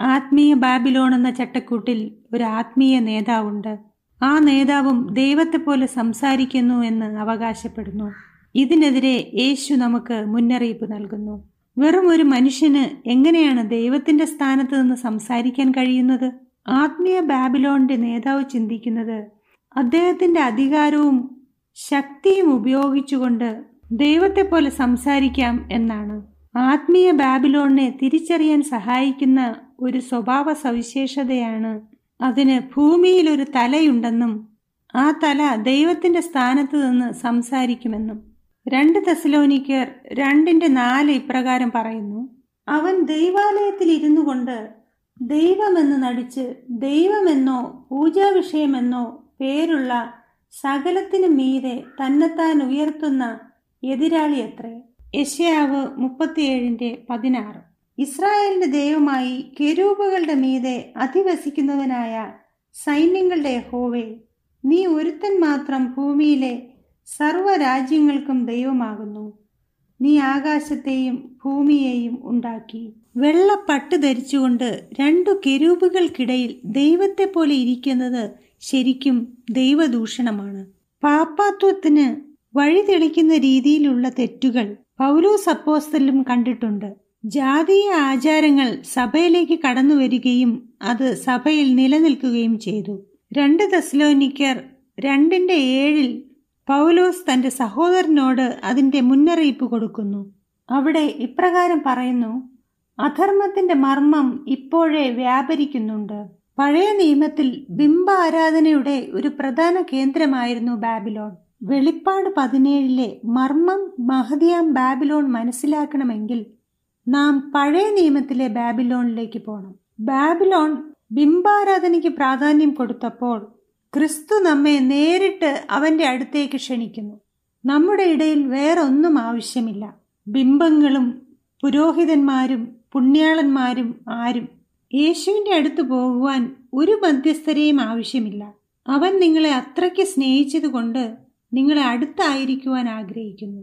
ആത്മീയ ബാബിലോൺ എന്ന ചട്ടക്കൂട്ടിൽ ഒരു ആത്മീയ നേതാവുണ്ട്. ആ നേതാവും ദൈവത്തെ പോലെ സംസാരിക്കുന്നു എന്ന് അവകാശപ്പെടുന്നു. ഇതിനെതിരെ യേശു നമുക്ക് മുന്നറിയിപ്പ് നൽകുന്നു. വെറും ഒരു മനുഷ്യന് എങ്ങനെയാണ് ദൈവത്തിന്റെ സ്ഥാനത്ത് നിന്ന് സംസാരിക്കാൻ കഴിയുന്നത്? ആത്മീയ ബാബിലോണിന്റെ നേതാവ് ചിന്തിക്കുന്നത് അദ്ദേഹത്തിന്റെ അധികാരവും ശക്തിയും ഉപയോഗിച്ചുകൊണ്ട് ദൈവത്തെ പോലെ സംസാരിക്കാം എന്നാണ്. ആത്മീയ ബാബിലോണിനെ തിരിച്ചറിയാൻ സഹായിക്കുന്ന ഒരു സ്വഭാവ സവിശേഷതയാണ് അതിന് ഭൂമിയിൽ ഒരു തലയുണ്ടെന്നും ആ തല ദൈവത്തിന്റെ സ്ഥാനത്ത് നിന്ന് സംസാരിക്കുമെന്നും. രണ്ട് തെസലോനിക്കർ രണ്ടിന്റെ നാല് ഇപ്രകാരം പറയുന്നു അവൻ ദൈവാലയത്തിൽ ഇരുന്നു കൊണ്ട് ദൈവമെന്ന് നടിച്ച് ദൈവമെന്നോ പൂജാവിഷയമെന്നോ പേരുള്ള സകലത്തിനു മീതെ തന്നെത്താൻ ഉയർത്തുന്ന എതിരാളി എത്ര യശയാവ് മുപ്പത്തിയേഴിന്റെ പതിനാറ്. ഇസ്രായേലിന്റെ ദൈവമായി കെരൂപുകളുടെ മീതെ അധിവസിക്കുന്നവനായ സൈന്യങ്ങളുടെ യഹോവേ നീ ഒരുത്തൻ മാത്രം ഭൂമിയിലെ സർവരാജ്യങ്ങൾക്കും ദൈവമാകുന്നു. നീ ആകാശത്തെയും ഭൂമിയെയും ഉണ്ടാക്കി. വെള്ള പട്ട് ധരിച്ചുകൊണ്ട് രണ്ടു കെരൂപുകൾക്കിടയിൽ ദൈവത്തെ പോലെ ഇരിക്കുന്നത് ശരിക്കും ദൈവദൂഷണമാണ്. പാപ്പാത്വത്തിന് വഴി തെളിക്കുന്ന രീതിയിലുള്ള തെറ്റുകൾ പൗലോസ് അപ്പോസ്തലും കണ്ടിട്ടുണ്ട്. ജാതീയ ആചാരങ്ങൾ സഭയിലേക്ക് കടന്നു വരികയും അത് സഭയിൽ നിലനിൽക്കുകയും ചെയ്തു. രണ്ട് തെസ്ലോനിക്കർ രണ്ടിന്റെ ഏഴിൽ പൗലോസ് തന്റെ സഹോദരനോട് അതിന്റെ മുന്നറിയിപ്പ് കൊടുക്കുന്നു. അവിടെ ഇപ്രകാരം പറയുന്നു അധർമ്മത്തിന്റെ മർമ്മം ഇപ്പോഴേ വ്യാപരിക്കുന്നുണ്ട്. പഴയ നിയമത്തിൽ ബിംബ ആരാധനയുടെ ഒരു പ്രധാന കേന്ദ്രമായിരുന്നു ബാബിലോൺ. വെളിപ്പാട് പതിനേഴിലെ മർമ്മം മഹതിയാം ബാബിലോൺ മനസ്സിലാക്കണമെങ്കിൽ നാം പഴയ നിയമത്തിലെ ബാബിലോണിലേക്ക് പോകണം ബാബിലോൺ ബിംബാരാധനയ്ക്ക് പ്രാധാന്യം കൊടുത്തപ്പോൾ ക്രിസ്തു നമ്മെ നേരിട്ട് അവന്റെ അടുത്തേക്ക് ക്ഷണിക്കുന്നു. നമ്മുടെ ഇടയിൽ വേറൊന്നും ആവശ്യമില്ല. ബിംബങ്ങളും പുരോഹിതന്മാരും പുണ്യാളന്മാരും ആരും യേശുവിന്റെ അടുത്ത് പോകുവാൻ ഒരു മധ്യസ്ഥരെയും ആവശ്യമില്ല. അവൻ നിങ്ങളെ അത്രയ്ക്ക് സ്നേഹിച്ചതുകൊണ്ട് നിങ്ങളെ അടുത്തായിരിക്കുവാൻ ആഗ്രഹിക്കുന്നു.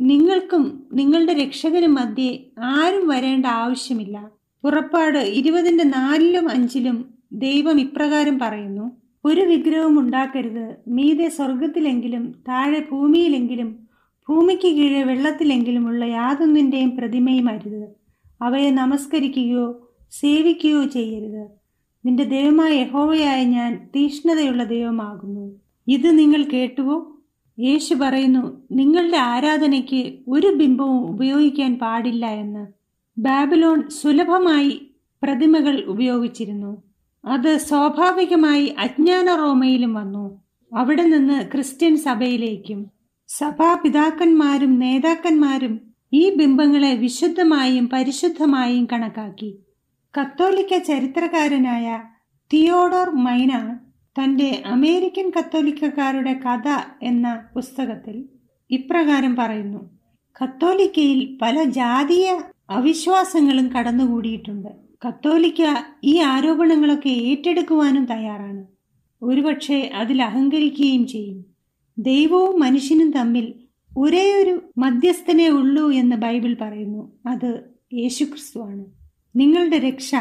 നിങ്ങൾക്കും നിങ്ങളുടെ രക്ഷകനും മധ്യേ ആരും വരേണ്ട ആവശ്യമില്ല. പുറപ്പാട് ഇരുപതിന്റെ നാലിലും അഞ്ചിലും ദൈവം ഇപ്രകാരം പറയുന്നു ഒരു വിഗ്രഹവും ഉണ്ടാക്കരുത്. മീതെ സ്വർഗത്തിലെങ്കിലും താഴെ ഭൂമിയിലെങ്കിലും ഭൂമിക്ക് കീഴെ വെള്ളത്തിലെങ്കിലുമുള്ള യാതൊന്നിന്റെയും പ്രതിമയും അരുത്. അവയെ നമസ്കരിക്കുകയോ സേവിക്കുകയോ ചെയ്യരുത്. നിന്റെ ദൈവമായ യഹോവയായ ഞാൻ തീഷ്ണതയുള്ള ദൈവമാകുന്നു. ഇത് നിങ്ങൾ കേട്ടുവോ? യേശു പറയുന്നു നിങ്ങളുടെ ആരാധനയ്ക്ക് ഒരു ബിംബവും ഉപയോഗിക്കാൻ പാടില്ല എന്ന്. ബാബിലോൺ സുലഭമായി പ്രതിമകൾ ഉപയോഗിച്ചിരുന്നു. അത് സ്വാഭാവികമായി അജ്ഞാന റോമയിലും വന്നു. അവിടെ നിന്ന് ക്രിസ്ത്യൻ സഭയിലേക്കും സഭാപിതാക്കന്മാരും നേതാക്കന്മാരും ഈ ബിംബങ്ങളെ വിശുദ്ധമായും പരിശുദ്ധമായും കണക്കാക്കി. കത്തോലിക്ക ചരിത്രകാരനായ തിയോഡോർ മൈന തന്റെ അമേരിക്കൻ കത്തോലിക്കക്കാരുടെ കഥ എന്ന പുസ്തകത്തിൽ ഇപ്രകാരം പറയുന്നു. കത്തോലിക്കയിൽ പല ജാതീയ അവിശ്വാസങ്ങളും കടന്നുകൂടിയിട്ടുണ്ട്. കത്തോലിക്ക ഈ ആരോപണങ്ങളൊക്കെ ഏറ്റെടുക്കുവാനും തയ്യാറാണ്. ഒരുപക്ഷെ അതിൽ അഹങ്കരിക്കുകയും ചെയ്യും. ദൈവവും മനുഷ്യനും തമ്മിൽ ഒരേ ഒരു മധ്യസ്ഥനെ ഉള്ളൂ എന്ന് ബൈബിൾ പറയുന്നു. അത് യേശുക്രിസ്തുവാണ്. നിങ്ങളുടെ രക്ഷ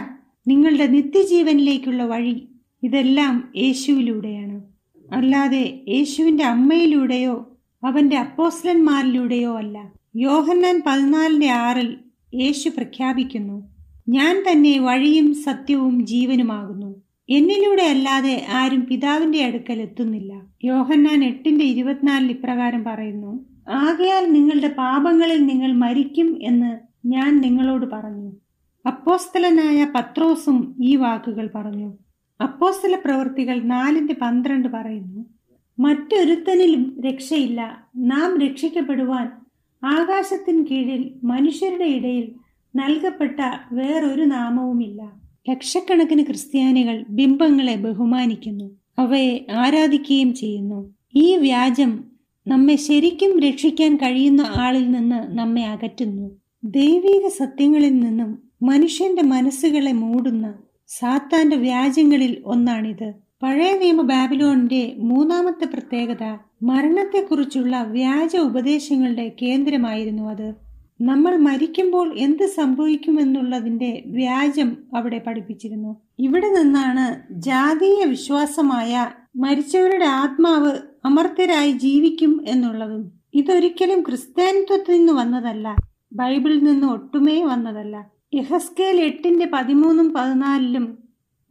നിങ്ങളുടെ നിത്യജീവനിലേക്കുള്ള വഴി ഇതെല്ലാം യേശുവിലൂടെയാണ്. അല്ലാതെ യേശുവിന്റെ അമ്മയിലൂടെയോ അവന്റെ അപ്പോസ്ലന്മാരിലൂടെയോ അല്ല. യോഹന്നാൻ പതിനാലിന്റെ ആറിൽ യേശു പ്രഖ്യാപിക്കുന്നു ഞാൻ തന്നെ വഴിയും സത്യവും ജീവനുമാകുന്നു. എന്നിലൂടെ അല്ലാതെ ആരും പിതാവിന്റെ അടുക്കൽ എത്തുന്നില്ല. യോഹന്നാൻ എട്ടിന്റെ ഇരുപത്തിനാലിൽ ഇപ്രകാരം പറയുന്നു ആകയാൽ നിങ്ങളുടെ പാപങ്ങളിൽ നിങ്ങൾ മരിക്കും എന്ന് ഞാൻ നിങ്ങളോട് പറഞ്ഞു. അപ്പോസ്തലനായ പത്രോസും ഈ വാക്കുകൾ പറഞ്ഞു. അപ്പോസ്തല പ്രവൃത്തികൾ നാലിന്റെ പന്ത്രണ്ട് പറയുന്നു മറ്റൊരുത്തനിലും രക്ഷയില്ല. നാം രക്ഷിക്കപ്പെടുവാൻ ആകാശത്തിന് കീഴിൽ മനുഷ്യരുടെ ഇടയിൽ നൽകപ്പെട്ട വേറൊരു നാമവുമില്ല ലക്ഷക്കണക്കിന് ക്രിസ്ത്യാനികൾ ബിംബങ്ങളെ ബഹുമാനിക്കുന്നു. അവയെ ആരാധിക്കുകയും ചെയ്യുന്നു. ഈ വ്യാജം നമ്മെ ശരിക്കും രക്ഷിക്കാൻ കഴിയുന്ന ആളിൽ നിന്ന് നമ്മെ അകറ്റുന്നു. ദൈവിക സത്യങ്ങളിൽ നിന്നും മനുഷ്യന്റെ മനസ്സുകളെ മൂടുന്ന സാത്താന്റെ വ്യാജങ്ങളിൽ ഒന്നാണിത്. പഴയ നിയമ ബാബിലോണിന്റെ മൂന്നാമത്തെ പ്രത്യേകത മരണത്തെക്കുറിച്ചുള്ള വ്യാജ ഉപദേശങ്ങളുടെ കേന്ദ്രമായിരുന്നു അത്. നമ്മൾ മരിക്കുമ്പോൾ എന്ത് സംഭവിക്കുമെന്നുള്ളതിന്റെ വ്യാജം അവിടെ പഠിപ്പിച്ചിരുന്നു. ഇവിടെ നിന്നാണ് ജാതീയ വിശ്വാസമായ മരിച്ചവരുടെ ആത്മാവ് അമർത്യരായി ജീവിക്കും എന്നുള്ളതും ഇതൊരിക്കലും ക്രിസ്ത്യാനിത്വത്തിൽ നിന്ന് വന്നതല്ല ബൈബിളിൽ നിന്ന് ഒട്ടുമേ വന്നതല്ല. യഹസ്കേൽ എട്ടിന്റെ പതിമൂന്നും പതിനാലിലും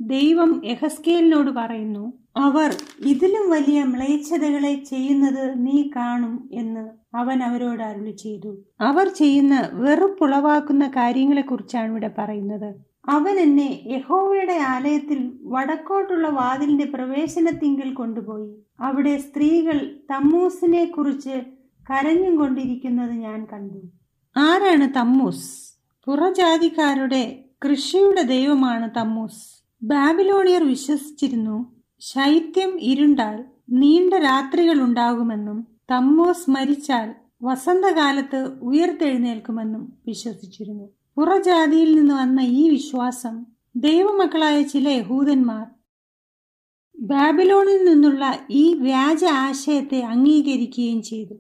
ദൈവം യഹസ്കേലിനോട് പറയുന്നു അവർ ഇതിലും വലിയ മ്ലേച്ഛതകളെ ചെയ്യുന്നത് നീ കാണും എന്ന് അവൻ അവരോട് അരുളി ചെയ്തു. അവർ ചെയ്യുന്ന വെറുപ്പുളവാക്കുന്ന കാര്യങ്ങളെക്കുറിച്ചാണ് ഇവിടെ പറയുന്നത്. അവൻ എന്നെ യഹോവയുടെ ആലയത്തിൽ വടക്കോട്ടുള്ള വാതിലിന്റെ പ്രവേശനത്തിങ്കിൽ കൊണ്ടുപോയി. അവിടെ സ്ത്രീകൾ തമ്മൂസിനെ കുറിച്ച് കരഞ്ഞും കൊണ്ടിരിക്കുന്നത് ഞാൻ കണ്ടു. ആരാണ് തമ്മൂസ്? പുറജാതിക്കാരുടെ കൃഷിയുടെ ദൈവമാണ് തമ്മൂസ്. ബാബിലോണിയർ വിശ്വസിച്ചിരുന്നു ശൈത്യം ഇരുണ്ടാൽ നീണ്ട രാത്രികൾ ഉണ്ടാകുമെന്നും തമ്മോസ് മരിച്ചാൽ വസന്തകാലത്ത് ഉയർത്തെഴുന്നേൽക്കുമെന്നും വിശ്വസിച്ചിരുന്നു. പുറജാതിയിൽ നിന്ന് വന്ന ഈ വിശ്വാസം ദൈവമക്കളായ ചില യഹൂദന്മാർ ബാബിലോണിൽ നിന്നുള്ള ഈ വ്യാജ ആശയത്തെ അംഗീകരിക്കുകയും ചെയ്തു.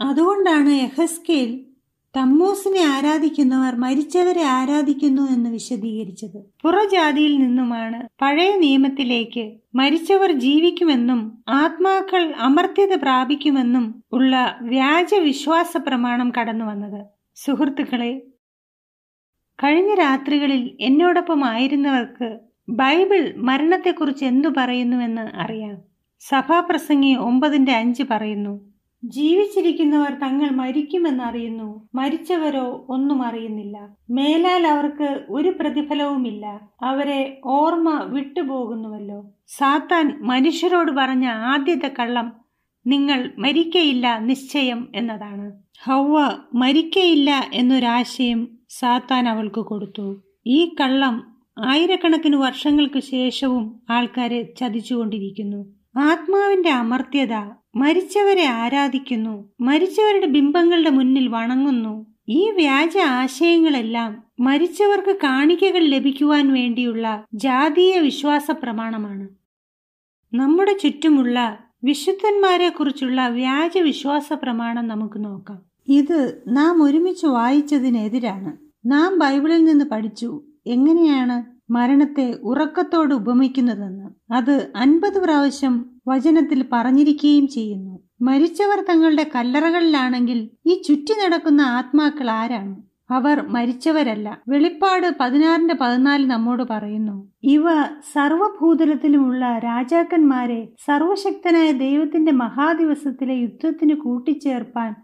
അതുകൊണ്ടാണ് എഹസ്കേൽ തമ്മൂസിനെ ആരാധിക്കുന്നവർ മരിച്ചവരെ ആരാധിക്കുന്നു എന്ന് വിശദീകരിച്ചത്. പുറജാതിയിൽ നിന്നുമാണ് പഴയ നിയമത്തിലേക്ക് മരിച്ചവർ ജീവിക്കുമെന്നും ആത്മാക്കൾ അമർത്യത പ്രാപിക്കുമെന്നും ഉള്ള വ്യാജ വിശ്വാസ പ്രമാണം കടന്നു വന്നത്. സുഹൃത്തുക്കളെ കഴിഞ്ഞ രാത്രികളിൽ എന്നോടൊപ്പം ആയിരുന്നവർക്ക് ബൈബിൾ മരണത്തെക്കുറിച്ച് എന്തു പറയുന്നുവെന്ന് അറിയാം. സഭാപ്രസംഗി ഒമ്പതിന്റെ അഞ്ച് പറയുന്നു ജീവിച്ചിരിക്കുന്നവർ തങ്ങൾ മരിക്കുമെന്നറിയുന്നു. മരിച്ചവരോ ഒന്നും അറിയുന്നില്ല. മേലാൽ അവർക്ക് ഒരു പ്രതിഫലവുമില്ല. അവരെ ഓർമ്മ വിട്ടുപോകുന്നുവല്ലോ. സാത്താൻ മനുഷ്യരോട് പറഞ്ഞ ആദ്യത്തെ കള്ളം നിങ്ങൾ മരിക്കയില്ല നിശ്ചയം എന്നതാണ്. ഹൗവ മരിക്കയില്ല എന്നൊരാശയം സാത്താൻ അവൾക്ക് കൊടുത്തു. ഈ കള്ളം ആയിരക്കണക്കിന് വർഷങ്ങൾക്ക് ശേഷവും ആൾക്കാരെ ചതിച്ചുകൊണ്ടിരിക്കുന്നു. ആത്മാവിന്റെ അമർത്യത മരിച്ചവരെ ആരാധിക്കുന്നു മരിച്ചവരുടെ ബിംബങ്ങളുടെ മുന്നിൽ വണങ്ങുന്നു. ഈ വ്യാജ ആശയങ്ങളെല്ലാം മരിച്ചവർക്ക് കാണിക്കകൾ ലഭിക്കുവാൻ വേണ്ടിയുള്ള ജാതീയ വിശ്വാസ പ്രമാണമാണ്. നമ്മുടെ ചുറ്റുമുള്ള വിശുദ്ധന്മാരെ കുറിച്ചുള്ള വ്യാജ വിശ്വാസ പ്രമാണം നമുക്ക് നോക്കാം. ഇത് നാം ഒരുമിച്ച് വായിച്ചതിനെതിരാണ്. നാം ബൈബിളിൽ നിന്ന് പഠിച്ചു എങ്ങനെയാണ് മരണത്തെ ഉറക്കത്തോട് ഉപമിക്കുന്നതെന്ന്. അത് അൻപത് പ്രാവശ്യം വചനത്തിൽ പറഞ്ഞിരിക്കുകയും ചെയ്യുന്നു. മരിച്ചവർ തങ്ങളുടെ കല്ലറകളിലാണെങ്കിൽ ഈ ചുറ്റി നടക്കുന്ന ആത്മാക്കൾ ആരാണ്? അവർ മരിച്ചവരല്ല. വെളിപ്പാട് പതിനാറിന്റെ പതിനാല് നമ്മോട് പറയുന്നു. ഇവ സർവഭൂതലത്തിലുമുള്ള രാജാക്കന്മാരെ സർവശക്തനായ ദൈവത്തിന്റെ മഹാദിവസത്തിലെ യുദ്ധത്തിന് കൂട്ടിച്ചേർപ്പാൻ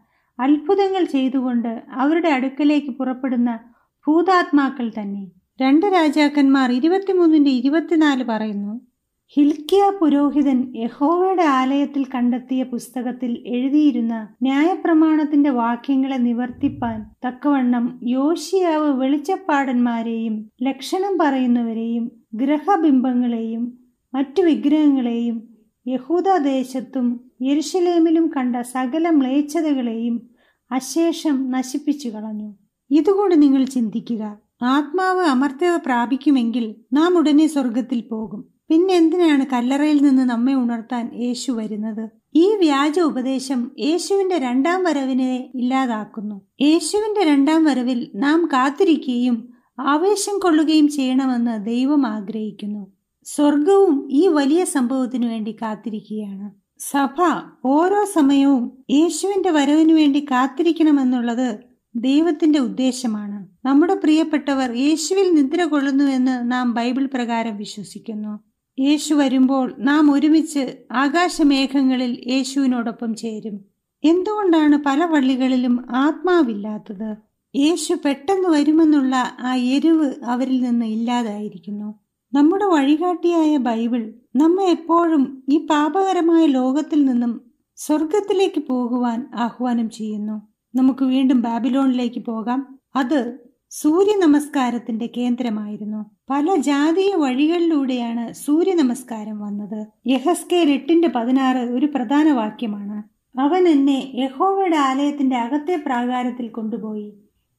അത്ഭുതങ്ങൾ ചെയ്തുകൊണ്ട് അവരുടെ അടുക്കലേക്ക് പുറപ്പെടുന്ന ഭൂതാത്മാക്കൾ തന്നെ. രണ്ട് രാജാക്കന്മാർ ഇരുപത്തിമൂന്നിന്റെ ഇരുപത്തിനാല് പറയുന്നു. ഹിൽക്കിയ പുരോഹിതൻ യഹോവയുടെ ആലയത്തിൽ കണ്ടെത്തിയ പുസ്തകത്തിൽ എഴുതിയിരുന്ന ന്യായപ്രമാണത്തിന്റെ വാക്യങ്ങളെ നിവർത്തിപ്പാൻ തക്കവണ്ണം യോശിയാവ് വെളിച്ചപ്പാടന്മാരെയും ലക്ഷണം പറയുന്നവരെയും ഗ്രഹബിംബങ്ങളെയും മറ്റു വിഗ്രഹങ്ങളെയും യഹൂദദേശത്തും യെരുഷലേമിലും കണ്ട സകല മ്ലേച്ഛതകളെയും അശേഷം നശിപ്പിച്ചു കളഞ്ഞു. ഇതുകൊണ്ട് നിങ്ങൾ ചിന്തിക്കുക ആത്മാവ് അമർത്യത പ്രാപിക്കുമെങ്കിൽ നാം ഉടനെ സ്വർഗത്തിൽ പോകും. പിന്നെ എന്തിനാണ് കല്ലറയിൽ നിന്ന് നമ്മെ ഉണർത്താൻ യേശു വരുന്നത്? ഈ വ്യാജ ഉപദേശം യേശുവിന്റെ രണ്ടാം വരവിനെ ഇല്ലാതാക്കുന്നു. യേശുവിന്റെ രണ്ടാം വരവിൽ നാം കാത്തിരിക്കുകയും ആവേശം കൊള്ളുകയും ചെയ്യണമെന്ന് ദൈവം ആഗ്രഹിക്കുന്നു. സ്വർഗവും ഈ വലിയ സംഭവത്തിനു വേണ്ടി കാത്തിരിക്കുകയാണ്. സഭ ഓരോ സമയവും യേശുവിന്റെ വരവിനു വേണ്ടി കാത്തിരിക്കണമെന്നുള്ളത് ദൈവത്തിന്റെ ഉദ്ദേശമാണ്. നമ്മുടെ പ്രിയപ്പെട്ടവർ യേശുവിൽ നിദ്ര കൊള്ളുന്നുവെന്ന് നാം ബൈബിൾ പ്രകാരം വിശ്വസിക്കുന്നു. യേശു വരുമ്പോൾ നാം ഒരുമിച്ച് ആകാശമേഘങ്ങളിൽ യേശുവിനോടൊപ്പം ചേരും. എന്തുകൊണ്ടാണ് പല പള്ളികളിലും ആത്മാവില്ലാത്തത്? യേശു പെട്ടെന്ന് വരുമെന്നുള്ള ആ എരിവ് അവരിൽ നിന്ന് ഇല്ലാതായിരിക്കുന്നു. നമ്മുടെ വഴികാട്ടിയായ ബൈബിൾ നമ്മെ എപ്പോഴും ഈ പാപകരമായ ലോകത്തിൽ നിന്നും സ്വർഗത്തിലേക്ക് പോകുവാൻ ആഹ്വാനം ചെയ്യുന്നു. നമുക്ക് വീണ്ടും ബാബിലോണിലേക്ക് പോകാം. അത് സൂര്യ നമസ്കാരത്തിന്റെ കേന്ദ്രമായിരുന്നു. പല ജാതീയ വഴികളിലൂടെയാണ് സൂര്യ നമസ്കാരം വന്നത്. യഹസ്കേൽ എട്ടിന്റെ പതിനാറ് ഒരു പ്രധാന വാക്യമാണ്. അവൻ എന്നെ യഹോവയുടെ ആലയത്തിന്റെ അകത്തെ പ്രാകാരത്തിൽ കൊണ്ടുപോയി.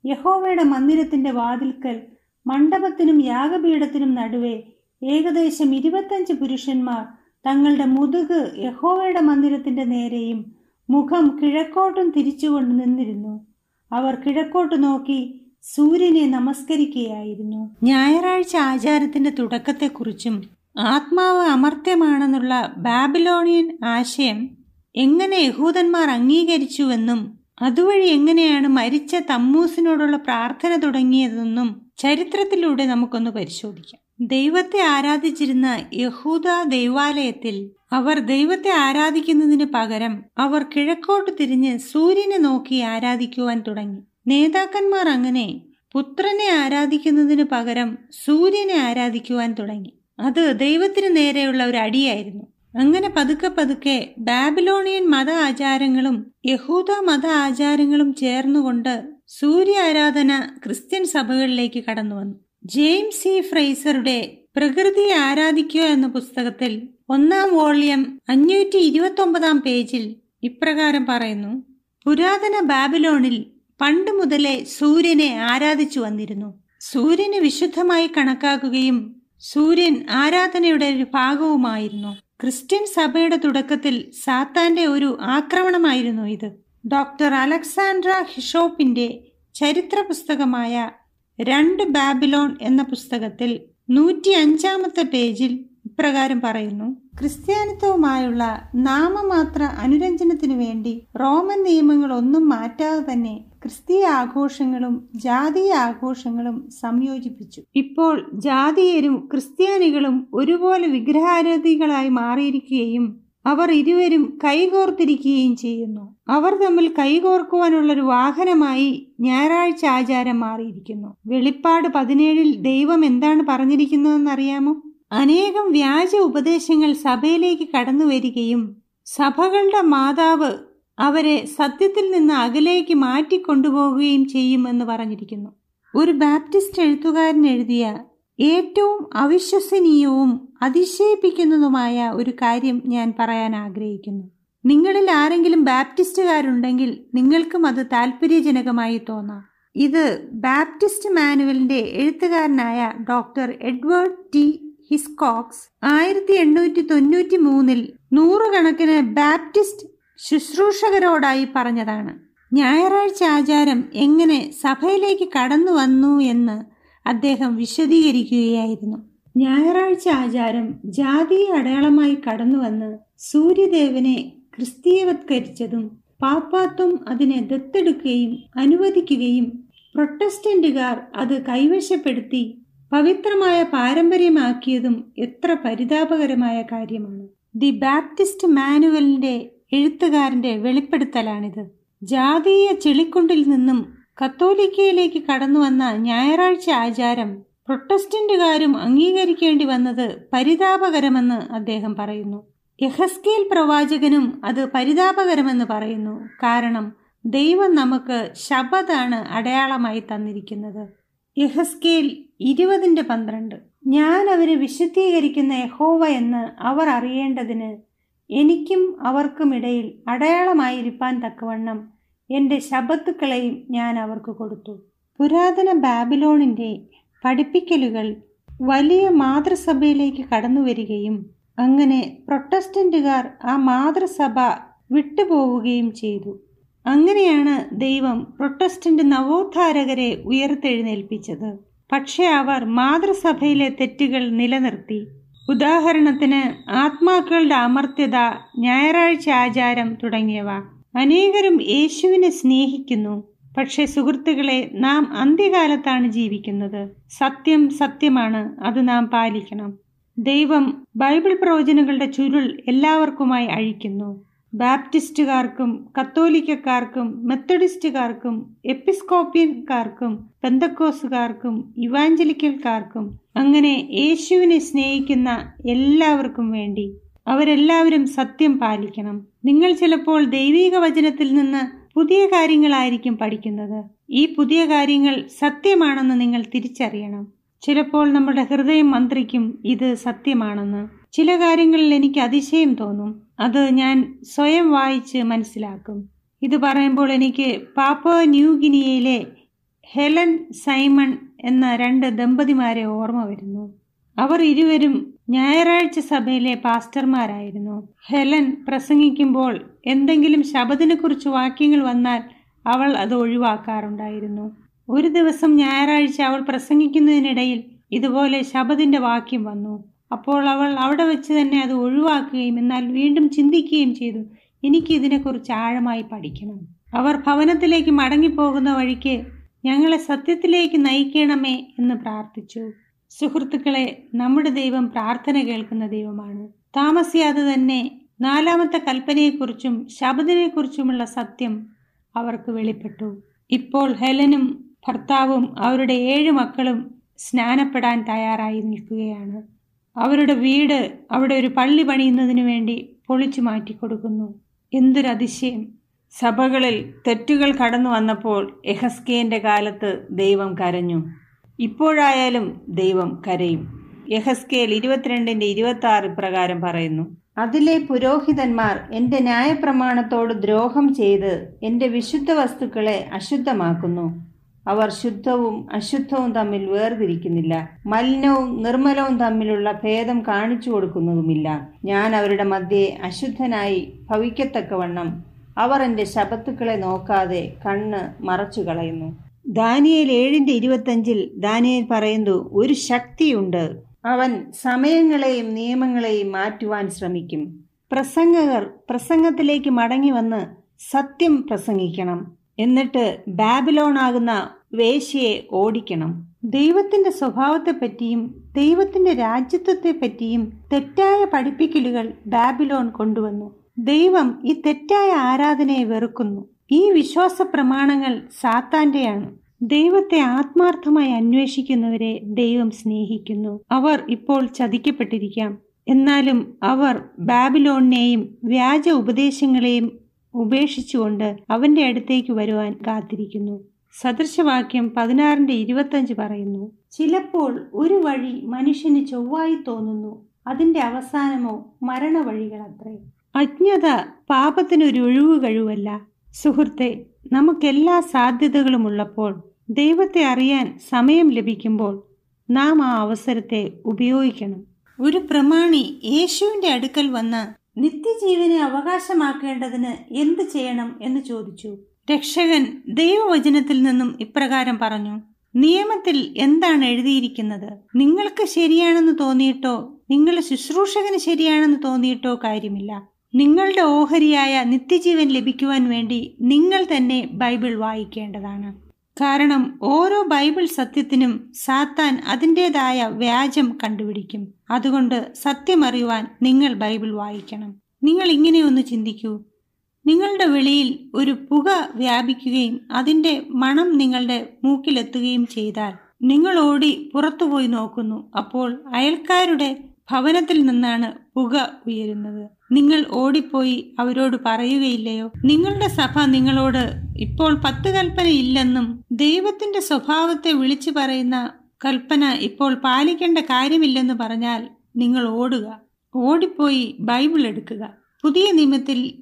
യഹോവയുടെ മന്ദിരത്തിന്റെ വാതിൽക്കൽ മണ്ഡപത്തിനും യാഗപീഠത്തിനും നടുവേ ഏകദേശം ഇരുപത്തഞ്ച് പുരുഷന്മാർ തങ്ങളുടെ മുതുക് യഹോവയുടെ മന്ദിരത്തിന്റെ നേരെയും മുഖം കിഴക്കോട്ടും തിരിച്ചുകൊണ്ട് നിന്നിരുന്നു. അവർ കിഴക്കോട്ട് നോക്കി സൂര്യനെ നമസ്കരിക്കുകയായിരുന്നു. ഞായറാഴ്ച ആചാരത്തിന്റെ തുടക്കത്തെക്കുറിച്ചും ആത്മാവ് അമർത്യമാണെന്നുള്ള ബാബിലോണിയൻ ആശയം എങ്ങനെ യഹൂദന്മാർ അംഗീകരിച്ചുവെന്നും അതുവഴി എങ്ങനെയാണ് മരിച്ച തമ്മൂസിനോടുള്ള പ്രാർത്ഥന തുടങ്ങിയതെന്നും ചരിത്രത്തിലൂടെ നമുക്കൊന്ന് പരിശോധിക്കാം. ദൈവത്തെ ആരാധിച്ചിരുന്ന യഹൂദ ദൈവാലയത്തിൽ അവർ ദൈവത്തെ ആരാധിക്കുന്നതിന് പകരം അവർ കിഴക്കോട്ട് തിരിഞ്ഞ് സൂര്യനെ നോക്കി ആരാധിക്കുവാൻ തുടങ്ങി. നേതാക്കന്മാർ അങ്ങനെ പുത്രനെ ആരാധിക്കുന്നതിന് പകരം സൂര്യനെ ആരാധിക്കുവാൻ തുടങ്ങി. അത് ദൈവത്തിന് നേരെയുള്ള ഒരു അടിയായിരുന്നു. അങ്ങനെ പതുക്കെ പതുക്കെ ബാബിലോണിയൻ മത ആചാരങ്ങളും യഹൂദ മത ആചാരങ്ങളും ചേർന്നുകൊണ്ട് സൂര്യ ആരാധന ക്രിസ്ത്യൻ സഭകളിലേക്ക് കടന്നു വന്നു. James C. ഫ്രൈസറുടെ പ്രകൃതിയെ ആരാധിക്കുക എന്ന പുസ്തകത്തിൽ ഒന്നാം വോളിയം അഞ്ഞൂറ്റി ഇരുപത്തി ഒമ്പതാം പേജിൽ ഇപ്രകാരം പറയുന്നു പുരാതന ബാബിലോണിൽ പണ്ട് മുതലേ സൂര്യനെ ആരാധിച്ചു വന്നിരുന്നു. സൂര്യനെ വിശുദ്ധമായി കണക്കാക്കുകയും സൂര്യൻ ആരാധനയുടെ ഒരു ഭാഗവുമായിരുന്നു. ക്രിസ്ത്യൻ സഭയുടെ തുടക്കത്തിൽ സാത്താന്റെ ഒരു ആക്രമണമായിരുന്നു ഇത്. ഡോക്ടർ അലക്സാൻഡ്ര ഹിഷോപ്പിന്റെ ചരിത്ര പുസ്തകമായ രണ്ട് ബാബിലോൺ എന്ന പുസ്തകത്തിൽ നൂറ്റി അഞ്ചാമത്തെ പേജിൽ ഇപ്രകാരം പറയുന്നു. ക്രിസ്ത്യാനിത്വവുമായുള്ള നാമമാത്ര അനുരഞ്ജനത്തിനു വേണ്ടി റോമൻ നിയമങ്ങൾ ഒന്നും മാറ്റാതെ തന്നെ ക്രിസ്തീയ ആഘോഷങ്ങളും ജാതീയ ആഘോഷങ്ങളും സംയോജിപ്പിച്ചു. ഇപ്പോൾ ജാതീയരും ക്രിസ്ത്യാനികളും ഒരുപോലെ വിഗ്രഹാരതികളായി മാറിയിരിക്കുകയും അവർ ഇരുവരും കൈകോർത്തിരിക്കുകയും ചെയ്യുന്നു. അവർ തമ്മിൽ കൈകോർക്കുവാനുള്ള ഒരു വാഹനമായി ഞായറാഴ്ച ആചാരം മാറിയിരിക്കുന്നു. വെളിപ്പാട് പതിനേഴിൽ ദൈവം എന്താണ് പറഞ്ഞിരിക്കുന്നതെന്നറിയാമോ അനേകം വ്യാജ ഉപദേശങ്ങൾ സഭയിലേക്ക് കടന്നു വരികയും സഭകളുടെ മാതാവ് അവരെ സത്യത്തിൽ നിന്ന് അകലേക്ക് മാറ്റിക്കൊണ്ടുപോകുകയും ചെയ്യുമെന്ന് പറഞ്ഞിരിക്കുന്നു. ഒരു ബാപ്റ്റിസ്റ്റ് എഴുത്തുകാരൻ എഴുതിയ ഏറ്റവും അവിശ്വസനീയവും അതിശയിപ്പിക്കുന്നതുമായ ഒരു കാര്യം ഞാൻ പറയാൻ ആഗ്രഹിക്കുന്നു. നിങ്ങളിൽ ആരെങ്കിലും ബാപ്റ്റിസ്റ്റുകാരുണ്ടെങ്കിൽ നിങ്ങൾക്കും അത് താല്പര്യജനകമായി തോന്നാം. ഇത് ബാപ്റ്റിസ്റ്റ് മാനുവലിന്റെ എഴുത്തുകാരനായ ഡോക്ടർ എഡ്വേർഡ് ടി. ഹിസ്കോക്സ് ആയിരത്തി എണ്ണൂറ്റി തൊണ്ണൂറ്റി മൂന്നിൽ നൂറുകണക്കിന് ബാപ്റ്റിസ്റ്റ് ശുശ്രൂഷകരോടായി പറഞ്ഞതാണ്. ഞായറാഴ്ച ആചാരം എങ്ങനെ സഭയിലേക്ക് കടന്നു വന്നു എന്ന് അദ്ദേഹം വിശദീകരിക്കുകയായിരുന്നു. ഞായറാഴ്ച ആചാരം ജാതീയ അടയാളമായി കടന്നുവന്ന് സൂര്യദേവനെ ക്രിസ്തീയവത്കരിച്ചതും പാപ്പാത്വം അതിനെ ദത്തെടുക്കുകയും അനുവദിക്കുകയും പ്രൊട്ടസ്റ്റന്റുകാർ അത് കൈവശപ്പെടുത്തി പവിത്രമായ പാരമ്പര്യമാക്കിയതും എത്ര പരിതാപകരമായ കാര്യമാണ്. ദി ബാപ്റ്റിസ്റ്റ് മാനുവലിന്റെ എഴുത്തുകാരന്റെ വെളിപ്പെടുത്തലാണിത്. ജാതീയ ചെളിക്കുണ്ടിൽ നിന്നും കത്തോലിക്കയിലേക്ക് കടന്നുവന്ന ഞായറാഴ്ച ആചാരം പ്രൊട്ടസ്റ്റന്റുകാരും അംഗീകരിക്കേണ്ടി വന്നത് പരിതാപകരമെന്ന് അദ്ദേഹം പറയുന്നു. യഹസ്കേൽ പ്രവാചകനും അത് പരിതാപകരമെന്ന് പറയുന്നു. കാരണം ദൈവം നമുക്ക് ശബദാണ് അടയാളമായി തന്നിരിക്കുന്നത്. യഹസ്കേൽ ഇരുപതിന്റെ പന്ത്രണ്ട്. ഞാൻ അവരെ വിശുദ്ധീകരിക്കുന്ന യഹോവ എന്ന് അവർ അറിയേണ്ടതിന് എനിക്കും അവർക്കുമിടയിൽ അടയാളമായിരിക്കാൻ തക്കവണ്ണം എന്റെ ശബത്തുക്കളെയും ഞാൻ അവർക്ക് കൊടുത്തു. പുരാതന ബാബിലോണിന്റെ പഠിപ്പിക്കലുകൾ വലിയ മാതൃസഭയിലേക്ക് കടന്നു വരികയും അങ്ങനെ പ്രൊട്ടസ്റ്റന്റുകാർ ആ മാതൃസഭ വിട്ടുപോവുകയും ചെയ്തു. അങ്ങനെയാണ് ദൈവം പ്രൊട്ടസ്റ്റന്റ് നവോത്ഥാരകരെ ഉയർത്തെഴുന്നേൽപ്പിച്ചത്. പക്ഷേ അവർ മാതൃസഭയിലെ തെറ്റുകൾ നിലനിർത്തി. ഉദാഹരണത്തിന് ആത്മാക്കളുടെ അമർത്യത ഞായറാഴ്ച ആചാരം തുടങ്ങിയവ. അനേകരും യേശുവിനെ സ്നേഹിക്കുന്നു. പക്ഷേ സുഹൃത്തുക്കളെ നാം അന്ത്യകാലത്താണ് ജീവിക്കുന്നത്. സത്യം സത്യമാണ് അത് നാം പാലിക്കണം. ദൈവം ബൈബിൾ പ്രവചനങ്ങളുടെ ചുരുൾ എല്ലാവർക്കുമായി അഴിക്കുന്നു. ബാപ്റ്റിസ്റ്റുകാർക്കും കത്തോലിക്കക്കാർക്കും മെത്തഡിസ്റ്റുകാർക്കും എപ്പിസ്കോപ്യൻകാർക്കും പെന്തക്കോസുകാർക്കും ഇവാഞ്ചലിക്കൽക്കാർക്കും അങ്ങനെ യേശുവിനെ സ്നേഹിക്കുന്ന എല്ലാവർക്കും വേണ്ടി അവരെല്ലാവരും സത്യം പാലിക്കണം. നിങ്ങൾ ചിലപ്പോൾ ദൈവിക വചനത്തിൽ നിന്ന് പുതിയ കാര്യങ്ങളായിരിക്കും പഠിക്കുന്നത്. ഈ പുതിയ കാര്യങ്ങൾ സത്യമാണെന്ന് നിങ്ങൾ തിരിച്ചറിയണം. ചിലപ്പോൾ നമ്മുടെ ഹൃദയം മന്ത്രിക്കും ഇത് സത്യമാണെന്ന്. ചില കാര്യങ്ങളിൽ എനിക്ക് അതിശയം തോന്നും. അത് ഞാൻ സ്വയം വായിച്ച് മനസ്സിലാക്കും. ഇത് പറയുമ്പോൾ എനിക്ക് പാപ്പ ന്യൂ ഗിനിയയിലെ ഹെലൻ സൈമൺ എന്ന രണ്ട് ദമ്പതിമാരെ ഓർമ്മ വരുന്നു. അവർ ഇരുവരും ഞായറാഴ്ച സഭയിലെ പാസ്റ്റർമാരായിരുന്നു. ഹെലൻ പ്രസംഗിക്കുമ്പോൾ എന്തെങ്കിലും ശബദിനെക്കുറിച്ച് വാക്യങ്ങൾ വന്നാൽ അവൾ അത് ഒഴിവാക്കാറുണ്ടായിരുന്നു. ഒരു ദിവസം ഞായറാഴ്ച അവൾ പ്രസംഗിക്കുന്നതിനിടയിൽ ഇതുപോലെ ശബദിന്റെ വാക്യം വന്നു. അപ്പോൾ അവൾ അവിടെ വെച്ച് തന്നെ അത് ഒഴിവാക്കുകയും എന്നാൽ വീണ്ടും ചിന്തിക്കുകയും ചെയ്തു എനിക്ക് ഇതിനെക്കുറിച്ച് ആഴമായി പഠിക്കണം. അവർ ഭവനത്തിലേക്ക് മടങ്ങിപ്പോകുന്ന വഴിക്ക് ഞങ്ങളെ സത്യത്തിലേക്ക് നയിക്കണമേ എന്ന് പ്രാർത്ഥിച്ചു. സുഹൃത്തുക്കളെ നമ്മുടെ ദൈവം പ്രാർത്ഥന കേൾക്കുന്ന ദൈവമാണ്. താമസിയാതെ തന്നെ നാലാമത്തെ കൽപ്പനയെക്കുറിച്ചും ശബദിനെക്കുറിച്ചുമുള്ള സത്യം അവർക്ക് വെളിപ്പെട്ടു. ഇപ്പോൾ ഹെലനും ഭർത്താവും അവരുടെ ഏഴ് മക്കളും സ്നാനപ്പെടാൻ തയ്യാറായി നിൽക്കുകയാണ്. അവരുടെ വീട് അവിടെ ഒരു പള്ളി പണിയുന്നതിന് വേണ്ടി പൊളിച്ചു മാറ്റി കൊടുക്കുന്നു. എന്തൊരതിശയം. സഭകളിൽ തെറ്റുകൾ കടന്നു വന്നപ്പോൾ യഹസ്കേന്റെ കാലത്ത് ദൈവം കരഞ്ഞു. ഇപ്പോഴായാലും ദൈവം കരയും. യഹസ്കേൽ ഇരുപത്തിരണ്ടിന്റെ ഇരുപത്തി ആറ് പ്രകാരം പറയുന്നു അതിലെ പുരോഹിതന്മാർ എന്റെ ന്യായപ്രമാണത്തോട് ദ്രോഹം ചെയ്ത് എന്റെ വിശുദ്ധ വസ്തുക്കളെ അശുദ്ധമാക്കുന്നു. അവർ ശുദ്ധവും അശുദ്ധവും തമ്മിൽ വേർതിരിക്കുന്നില്ല. മലിനവും നിർമ്മലവും തമ്മിലുള്ള ഭേദം കാണിച്ചു കൊടുക്കുന്നതുമില്ല. ഞാൻ അവരുടെ മധ്യേ അശുദ്ധനായി ഭവിക്കത്തക്കവണ്ണം അവർ എന്റെ ശബത്തുക്കളെ നോക്കാതെ കണ്ണ് മറച്ചു കളയുന്നു. ദാനിയേൽ ഏഴിന്റെ ഇരുപത്തഞ്ചിൽ ദാനിയേൽ പറയുന്നു ഒരു ശക്തിയുണ്ട്. അവൻ സമയങ്ങളെയും നിയമങ്ങളെയും മാറ്റുവാൻ ശ്രമിക്കും. പ്രസംഗകർ പ്രസംഗത്തിലേക്ക് മടങ്ങി വന്ന് സത്യം പ്രസംഗിക്കണം. എന്നിട്ട് ബാബിലോൺ ആകുന്ന വേശ്യയെ ഓടിക്കണം. ദൈവത്തിന്റെ സ്വഭാവത്തെപ്പറ്റിയും ദൈവത്തിന്റെ രാജ്യത്വത്തെപ്പറ്റിയും തെറ്റായ പഠിപ്പിക്കലുകൾ ബാബിലോൺ കൊണ്ടുവന്നു. ദൈവം ഈ തെറ്റായ ആരാധനയെ വെറുക്കുന്നു. ഈ വിശ്വാസ പ്രമാണങ്ങൾ സാത്താന്റെയാണ്. ദൈവത്തെ ആത്മാർത്ഥമായി അന്വേഷിക്കുന്നവരെ ദൈവം സ്നേഹിക്കുന്നു. അവർ ഇപ്പോൾ ചതിക്കപ്പെട്ടിരിക്കാം. എന്നാലും അവർ ബാബിലോണിനെയും വ്യാജ ഉപദേശങ്ങളെയും ഉപേക്ഷിച്ചുകൊണ്ട് അവന്റെ അടുത്തേക്ക് വരുവാൻ കാത്തിരിക്കുന്നു. സദൃശവാക്യം പതിനാറിന്റെ ഇരുപത്തഞ്ച് പറയുന്നു ചിലപ്പോൾ ഒരു വഴി മനുഷ്യന് ചൊവ്വായി തോന്നുന്നു. അതിന്റെ അവസാനമോ മരണവഴികളത്രേ. അജ്ഞത പാപത്തിനൊരു ഒഴിവ് കഴിവല്ല. സുഹൃത്തെ നമുക്കെല്ലാ സാധ്യതകളും ഉള്ളപ്പോൾ ദൈവത്തെ അറിയാൻ സമയം ലഭിക്കുമ്പോൾ നാം ആ അവസരത്തെ ഉപയോഗിക്കണം. ഒരു പ്രമാണി യേശുവിന്റെ അടുക്കൽ വന്ന് നിത്യജീവനെ അവകാശമാക്കേണ്ടതിന് എന്ത് ചെയ്യണം എന്ന് ചോദിച്ചു. രക്ഷകൻ ദൈവവചനത്തിൽ നിന്നും ഇപ്രകാരം പറഞ്ഞു നിയമത്തിൽ എന്താണ് എഴുതിയിരിക്കുന്നത്? നിങ്ങൾക്ക് ശരിയാണെന്ന് തോന്നിയിട്ടോ? നിങ്ങളുടെ ശുശ്രൂഷകന് ശരിയാണെന്ന് തോന്നിയിട്ടോ കാര്യമില്ല. നിങ്ങളുടെ ഓഹരിയായ നിത്യജീവൻ ലഭിക്കുവാൻ വേണ്ടി നിങ്ങൾ തന്നെ ബൈബിൾ വായിക്കേണ്ടതാണ്. കാരണം ഓരോ ബൈബിൾ സത്യത്തിനും സാത്താൻ അതിന്റെതായ വ്യാജം കണ്ടുപിടിക്കും. അതുകൊണ്ട് സത്യമറിയുവാൻ നിങ്ങൾ ബൈബിൾ വായിക്കണം. നിങ്ങൾ ഇങ്ങനെയൊന്ന് ചിന്തിക്കൂ. നിങ്ങളുടെ വെളിയിൽ ഒരു പുക വ്യാപിക്കുകയും അതിന്റെ മണം നിങ്ങളുടെ മൂക്കിലെത്തുകയും ചെയ്താൽ നിങ്ങൾ ഓടി പുറത്തുപോയി നോക്കുന്നു. അപ്പോൾ അയൽക്കാരുടെ ഭവനത്തിൽ നിന്നാണ് പുക ഉയരുന്നത്. നിങ്ങൾ ഓടിപ്പോയി അവരോട് പറയുകയില്ലയോ? നിങ്ങളുടെ സഭ നിങ്ങളോട് ഇപ്പോൾ പത്ത് കൽപ്പന ഇല്ലെന്നും ദൈവത്തിന്റെ സ്വഭാവത്തെ വിളിച്ചു പറയുന്ന കൽപ്പന ഇപ്പോൾ പാലിക്കേണ്ട കാര്യമില്ലെന്ന് പറഞ്ഞാൽ നിങ്ങൾ ഓടുക. ഓടിപ്പോയി ബൈബിൾ എടുക്കുക. പുതിയ നിയമത്തിൽ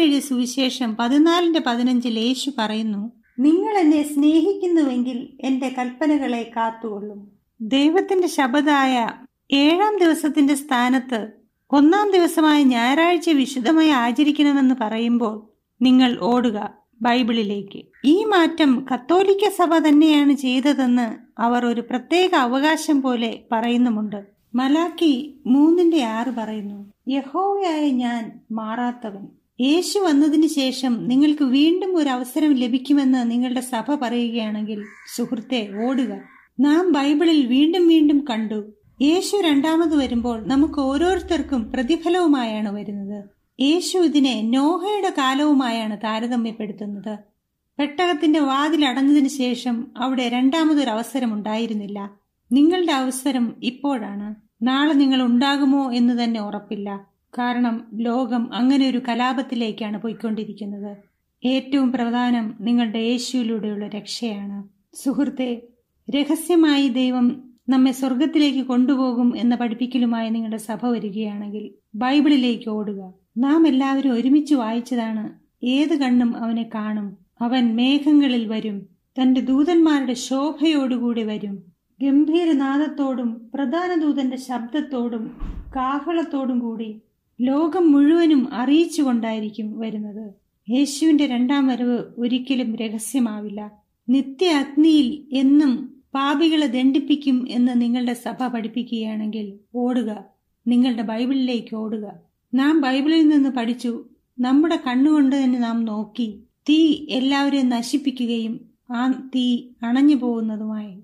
എഴുതിയ സുവിശേഷം പതിനാലിന്റെ പതിനഞ്ചിൽ യേശു പറയുന്നു നിങ്ങൾ എന്നെ സ്നേഹിക്കുന്നുവെങ്കിൽ എന്റെ കൽപ്പനകളെ കാത്തുകൊള്ളും. ദൈവത്തിന്റെ ശബദായ ഏഴാം ദിവസത്തിന്റെ സ്ഥാനത്ത് ഒന്നാം ദിവസമായ ഞായറാഴ്ച വിശുദ്ധമായി ആചരിക്കണമെന്ന് പറയുമ്പോൾ നിങ്ങൾ ഓടുക. ബൈബിളിലേക്ക്. ഈ മാറ്റം കത്തോലിക്ക സഭ തന്നെയാണ് ചെയ്തതെന്ന് അവർ ഒരു പ്രത്യേക അവകാശം പോലെ പറയുന്നുമുണ്ട്. മലാക്കി മൂന്നിന്റെ ആറ് പറയുന്നു യഹോവയായ ഞാൻ മാറാത്തവൻ. യേശു വന്നതിന് ശേഷം നിങ്ങൾക്ക് വീണ്ടും ഒരു അവസരം ലഭിക്കുമെന്ന് നിങ്ങളുടെ സഭ പറയുകയാണെങ്കിൽ സുഹൃത്തെ ഓടുക. നാം ബൈബിളിൽ വീണ്ടും വീണ്ടും കണ്ടു. യേശു രണ്ടാമത് വരുമ്പോൾ നമുക്ക് ഓരോരുത്തർക്കും പ്രതിഫലവുമായാണ് വരുന്നത്. യേശു ഇതിനെ നോഹയുടെ കാലവുമായാണ് താരതമ്യപ്പെടുത്തുന്നത്. പെട്ടകത്തിന്റെ വാതിലടഞ്ഞതിനു ശേഷം അവിടെ രണ്ടാമതൊരു അവസരം ഉണ്ടായിരുന്നില്ല. നിങ്ങളുടെ അവസരം ഇപ്പോഴാണ്. നാളെ നിങ്ങൾ ഉണ്ടാകുമോ എന്ന് തന്നെ ഉറപ്പില്ല. കാരണം ലോകം അങ്ങനെ ഒരു കലാപത്തിലേക്കാണ് പോയിക്കൊണ്ടിരിക്കുന്നത്. ഏറ്റവും പ്രധാനം നിങ്ങളുടെ യേശുവിലൂടെയുള്ള രക്ഷയാണ്. സുഹൃത്തെ രഹസ്യമായി ദൈവം നമ്മെ സ്വർഗത്തിലേക്ക് കൊണ്ടുപോകും എന്ന പഠിപ്പിക്കലുമായി നിങ്ങളുടെ സഭ വരികയാണെങ്കിൽ ബൈബിളിലേക്ക് ഓടുക. നാം എല്ലാവരും ഒരുമിച്ച് വായിച്ചതാണ്. ഏത് കണ്ണും അവനെ കാണും. അവൻ മേഘങ്ങളിൽ വരും. തന്റെ ദൂതന്മാരുടെ ശോഭയോടുകൂടി വരും. ഗംഭീരനാദത്തോടും പ്രധാന ദൂതന്റെ ശബ്ദത്തോടും കാഹളത്തോടും കൂടി ലോകം മുഴുവനും അറിയിച്ചുകൊണ്ടായിരിക്കും വരുന്നത്. യേശുവിന്റെ രണ്ടാം വരവ് ഒരിക്കലും രഹസ്യമാവില്ല. നിത്യ അഗ്നിയിൽ എന്നും പാപികളെ ദണ്ഡിപ്പിക്കും എന്ന് നിങ്ങളുടെ സഭ പഠിപ്പിക്കുകയാണെങ്കിൽ ഓടുക. നിങ്ങളുടെ ബൈബിളിലേക്ക് ഓടുക. നാം ബൈബിളിൽ നിന്ന് പഠിച്ചു. നമ്മുടെ കണ്ണുകൊണ്ട് തന്നെ നാം നോക്കി. തീ എല്ലാവരെയും നശിപ്പിക്കുകയും ആ തീ അണഞ്ഞു പോകുന്നതുമായി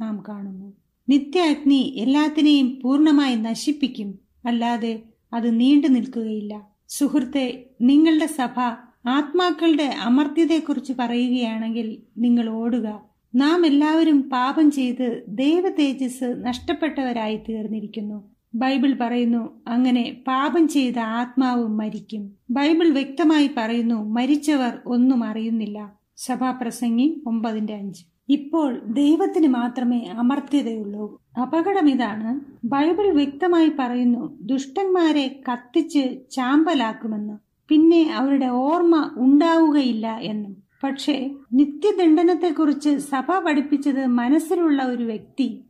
നാം കാണുന്നു. നിത്യ അഗ്നി എല്ലാത്തിനെയും പൂർണമായി നശിപ്പിക്കും. അല്ലാതെ അത് നീണ്ടു നിൽക്കുകയില്ല. സുഹൃത്തെ നിങ്ങളുടെ സഭ ആത്മാക്കളുടെ അമർത്യതയെക്കുറിച്ച് പറയുകയാണെങ്കിൽ നിങ്ങൾ ഓടുക. നാം എല്ലാവരും പാപം ചെയ്ത് ദൈവ തേജസ് നഷ്ടപ്പെട്ടവരായി തീർന്നിരിക്കുന്നു. ബൈബിൾ പറയുന്നു അങ്ങനെ പാപം ചെയ്ത ആത്മാവ് മരിക്കും. ബൈബിൾ വ്യക്തമായി പറയുന്നു മരിച്ചവർ ഒന്നും അറിയുന്നില്ല. സഭാപ്രസംഗി ഒമ്പതിന്റെ അഞ്ച്. ഇപ്പോൾ ദൈവത്തിന് മാത്രമേ അമർത്യതയുള്ളൂ. അപകടം ഇതാണ്. ബൈബിൾ വ്യക്തമായി പറയുന്നു ദുഷ്ടന്മാരെ കത്തിച്ച് ചാമ്പലാക്കുമെന്ന്. പിന്നെ അവരുടെ ഓർമ്മ ഉണ്ടാവുകയില്ല എന്നും. പക്ഷേ നിത്യദണ്ഡനത്തെക്കുറിച്ച് സഭ പഠിപ്പിച്ചത് മനസ്സിലുള്ള ഒരു വ്യക്തി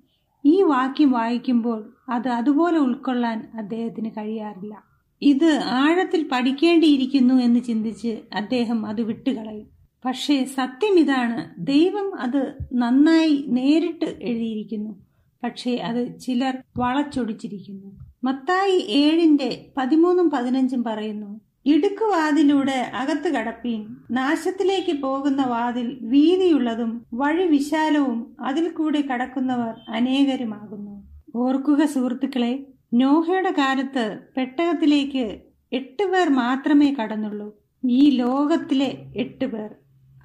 ഈ വാക്യം വായിക്കുമ്പോൾ അത് അതുപോലെ ഉൾക്കൊള്ളാൻ അദ്ദേഹത്തിന് കഴിയാറില്ല. ഇത് ആഴത്തിൽ പഠിക്കേണ്ടിയിരിക്കുന്നു എന്ന് ചിന്തിച്ച് അദ്ദേഹം അത് വിട്ടുകളയും. പക്ഷേ സത്യം ഇതാണ് ദൈവം അത് നന്നായി നേരിട്ട് എഴുതിയിരിക്കുന്നു. പക്ഷേ അത് ചിലർ വളച്ചൊടിച്ചിരിക്കുന്നു. മത്തായി ഏഴിന്റെ പതിമൂന്നും പതിനഞ്ചും പറയുന്നു ഇടുക്കുവാതിലൂടെ അകത്ത് കടപ്പീൻ നാശത്തിലേക്ക് പോകുന്ന വാതിൽ വീതിയുള്ളതും വഴി വിശാലവും അതിൽ കൂടി കടക്കുന്നവർ അനേകരുമാകുന്നു. ഓർക്കുക സുഹൃത്തുക്കളെ നോഹയുടെ കാലത്ത് പെട്ടകത്തിലേക്ക് എട്ട് പേർ മാത്രമേ കടന്നുള്ളൂ. ഈ ലോകത്തിലെ എട്ട് പേർ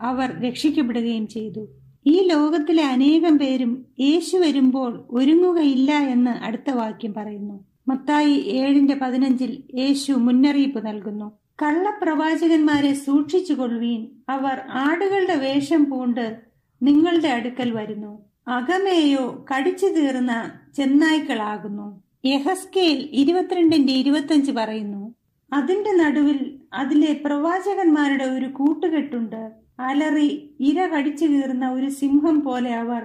അവർ രക്ഷിക്കപ്പെടുകയും ചെയ്തു. ഈ ലോകത്തിലെ അനേകം പേരും യേശു വരുമ്പോൾ ഒരുങ്ങുകയില്ല എന്ന് അടുത്ത വാക്യം പറയുന്നു. മത്തായി ഏഴിന്റെ പതിനഞ്ചിൽ യേശു മുന്നറിയിപ്പ് നൽകുന്നു. കള്ളപ്രവാചകന്മാരെ സൂക്ഷിച്ചുകൊള്ളുവീൻ. അവർ ആടുകളുടെ വേഷം പൂണ്ട് നിങ്ങളുടെ അടുക്കൽ വരുന്നു. അകമേയോ കടിച്ചു തീർന്ന ചെന്നായ്ക്കളാകുന്നു. യഹസ്കേൽ ഇരുപത്തിരണ്ടിന്റെ ഇരുപത്തഞ്ച് പറയുന്നു അതിന്റെ നടുവിൽ അതിലെ പ്രവാചകന്മാരുടെ ഒരു കൂട്ടുകെട്ടുണ്ട്. അലറി ഇര കടിച്ചു കീറുന്ന ഒരു സിംഹം പോലെ അവർ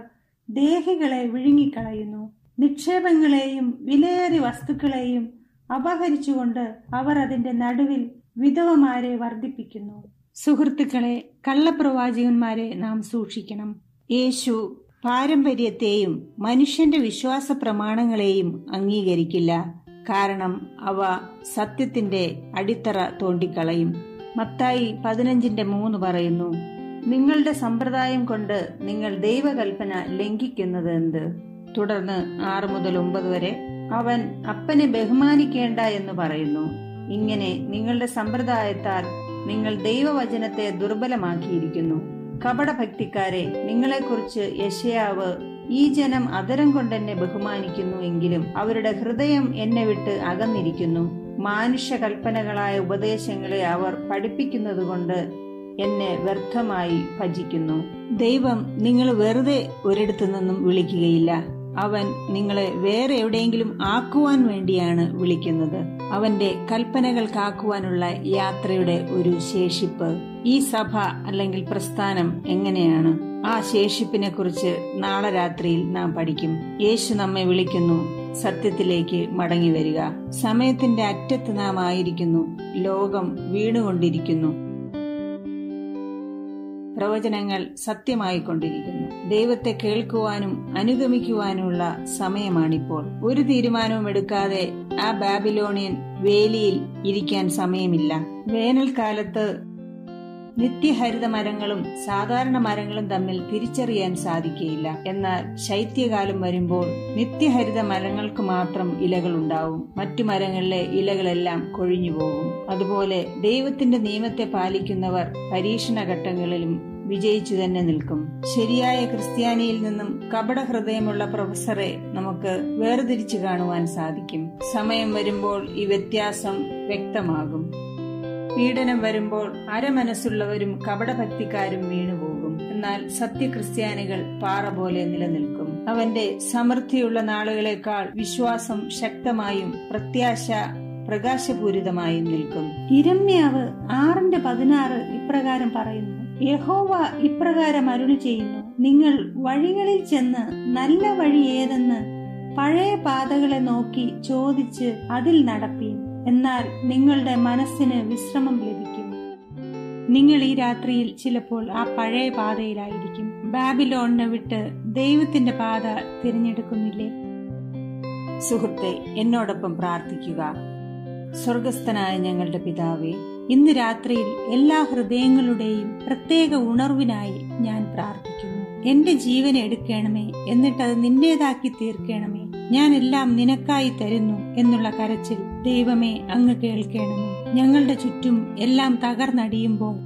ദേഹികളെ വിഴുങ്ങിക്കളയുന്നു. നിക്ഷേപങ്ങളെയും വിലയേറി വസ്തുക്കളെയും അപഹരിച്ചുകൊണ്ട് അവർ അതിന്റെ നടുവിൽ വിധവമാരെ വർദ്ധിപ്പിക്കുന്നു. സുഹൃത്തുക്കളെ കള്ളപ്രവാചകന്മാരെ നാം സൂക്ഷിക്കണം. യേശു പാരമ്പര്യത്തെയും മനുഷ്യന്റെ വിശ്വാസ പ്രമാണങ്ങളെയും അംഗീകരിക്കില്ല. കാരണം അവ സത്യത്തിന്റെ അടിത്തറ തോണ്ടിക്കളയും. മത്തായി പതിനഞ്ചിന്റെ മൂന്ന് പറയുന്നു നിങ്ങളുടെ സമ്പ്രദായം കൊണ്ട് നിങ്ങൾ ദൈവകൽപ്പന ലംഘിക്കുന്നത് എന്ത്? തുടർന്ന് ആറ് മുതൽ ഒമ്പത് വരെ അവൻ അപ്പനെ ബഹുമാനിക്കേണ്ട എന്ന് പറയുന്നു. ഇങ്ങനെ നിങ്ങളുടെ സമ്പ്രദായത്താൽ നിങ്ങൾ ദൈവവചനത്തെ ദുർബലമാക്കിയിരിക്കുന്നു. കപടഭക്തിക്കാരെ നിങ്ങളെക്കുറിച്ച് യശയാവ് ഈ ജനം അതരം കൊണ്ടെന്നെ ബഹുമാനിക്കുന്നു എങ്കിലും അവരുടെ ഹൃദയം എന്നെ വിട്ട് അകന്നിരിക്കുന്നു. മാനുഷ്യ കൽപ്പനകളായ ഉപദേശങ്ങളെ അവർ പഠിപ്പിക്കുന്നതുകൊണ്ട് എന്നെ വ്യർത്ഥമായി ഭജിക്കുന്നു. ദൈവം നിങ്ങൾ വെറുതെ ഒരിടത്തു നിന്നും വിളിക്കുകയില്ല. അവൻ നിങ്ങളെ വേറെ എവിടെയെങ്കിലും ആക്കുവാൻ വേണ്ടിയാണ് വിളിക്കുന്നത്. അവന്റെ കൽപ്പനകൾ കാക്കുവാനുള്ള യാത്രയുടെ ഒരു ശേഷിപ്പ് ഈ സഭ അല്ലെങ്കിൽ പ്രസ്ഥാനം എങ്ങനെയാണ്? ആ ശേഷിപ്പിനെ കുറിച്ച് നാളെ രാത്രിയിൽ നാം പഠിക്കും. യേശു നമ്മെ വിളിക്കുന്നു. സത്യത്തിലേക്ക് മടങ്ങി വരിക. സമയത്തിന്റെ അറ്റത്ത് നാം ആയിരിക്കുന്നു. ലോകം വീണുകൊണ്ടിരിക്കുന്നു. പ്രവചനങ്ങൾ സത്യമായിക്കൊണ്ടിരിക്കുന്നു. ദൈവത്തെ കേൾക്കുവാനും അനുഗമിക്കുവാനുമുള്ള സമയമാണിപ്പോൾ. ഒരു തീരുമാനവും എടുക്കാതെ ആ ബാബിലോണിയൻ വേലിയിൽ ഇരിക്കാൻ സമയമില്ല. വേനൽക്കാലത്ത് നിത്യഹരിത മരങ്ങളും സാധാരണ മരങ്ങളും തമ്മിൽ തിരിച്ചറിയാൻ സാധിക്കുകയില്ല എന്നാൽ ശൈത്യകാലം വരുമ്പോൾ നിത്യഹരിത മരങ്ങൾക്ക് മാത്രം ഇലകൾ ഉണ്ടാവും മറ്റു മരങ്ങളിലെ ഇലകളെല്ലാം കൊഴിഞ്ഞു പോകും. അതുപോലെ ദൈവത്തിന്റെ നിയമത്തെ പാലിക്കുന്നവർ പരീക്ഷണ ഘട്ടങ്ങളിലും വിജയിച്ചു തന്നെ നിൽക്കും. ശരിയായ ക്രിസ്ത്യാനിയിൽ നിന്നും കപട ഹൃദയമുള്ള പ്രൊഫസറെ നമുക്ക് വേർതിരിച്ചു കാണുവാൻ സാധിക്കും. സമയം വരുമ്പോൾ ഈ വ്യത്യാസം വ്യക്തമാകും. പീഡനം വരുമ്പോൾ അരമനസ്സുള്ളവരും കപടഭക്തിക്കാരും വീണുപോകും. എന്നാൽ സത്യക്രിസ്ത്യാനികൾ പാറ പോലെ നിലനിൽക്കും. അവന്റെ സമൃദ്ധിയുള്ള നാളുകളെക്കാൾ വിശ്വാസം ശക്തമായും പ്രത്യാശ പ്രകാശപൂരിതമായും നിൽക്കും. ഇരമ്യാവ് ആറിന്റെ പതിനാറ് ഇപ്രകാരം പറയുന്നു യഹോവ ഇപ്രകാരം അരുളി ചെയ്യുന്നു നിങ്ങൾ വഴികളിൽ ചെന്ന് നല്ല വഴി ഏതെന്ന് പഴയ പാതകളെ നോക്കി ചോദിച്ച് അതിൽ നടപ്പീൻ. എന്നാൽ നിങ്ങളുടെ മനസ്സിന് വിശ്രമം ലഭിക്കും. നിങ്ങൾ ഈ രാത്രിയിൽ ചിലപ്പോൾ ആ പഴയ പാതയിലായിരിക്കും. ബാബിലോണിനെ വിട്ട് ദൈവത്തിന്റെ പാത തിരഞ്ഞെടുക്കുന്നില്ലേ? സുഹൃത്തെ എന്നോടൊപ്പം പ്രാർത്ഥിക്കുക. സ്വർഗസ്ഥനായ ഞങ്ങളുടെ പിതാവേ ഇന്ന് രാത്രിയിൽ എല്ലാ ഹൃദയങ്ങളുടെയും പ്രത്യേക ഉണർവിനായി ഞാൻ പ്രാർത്ഥിക്കുന്നു. എന്റെ ജീവൻ എടുക്കണമേ എന്നിട്ടത് നിന്റേതാക്കി തീർക്കണമേ. ഞാൻ എല്ലാം നിനക്കായി തരുന്നു എന്നുള്ള കരച്ചിൽ ദൈവമേ അങ്ങ് കേൾക്കണമേ. ഞങ്ങളുടെ ചുറ്റും എല്ലാം തകർന്നടിയുമ്പോൾ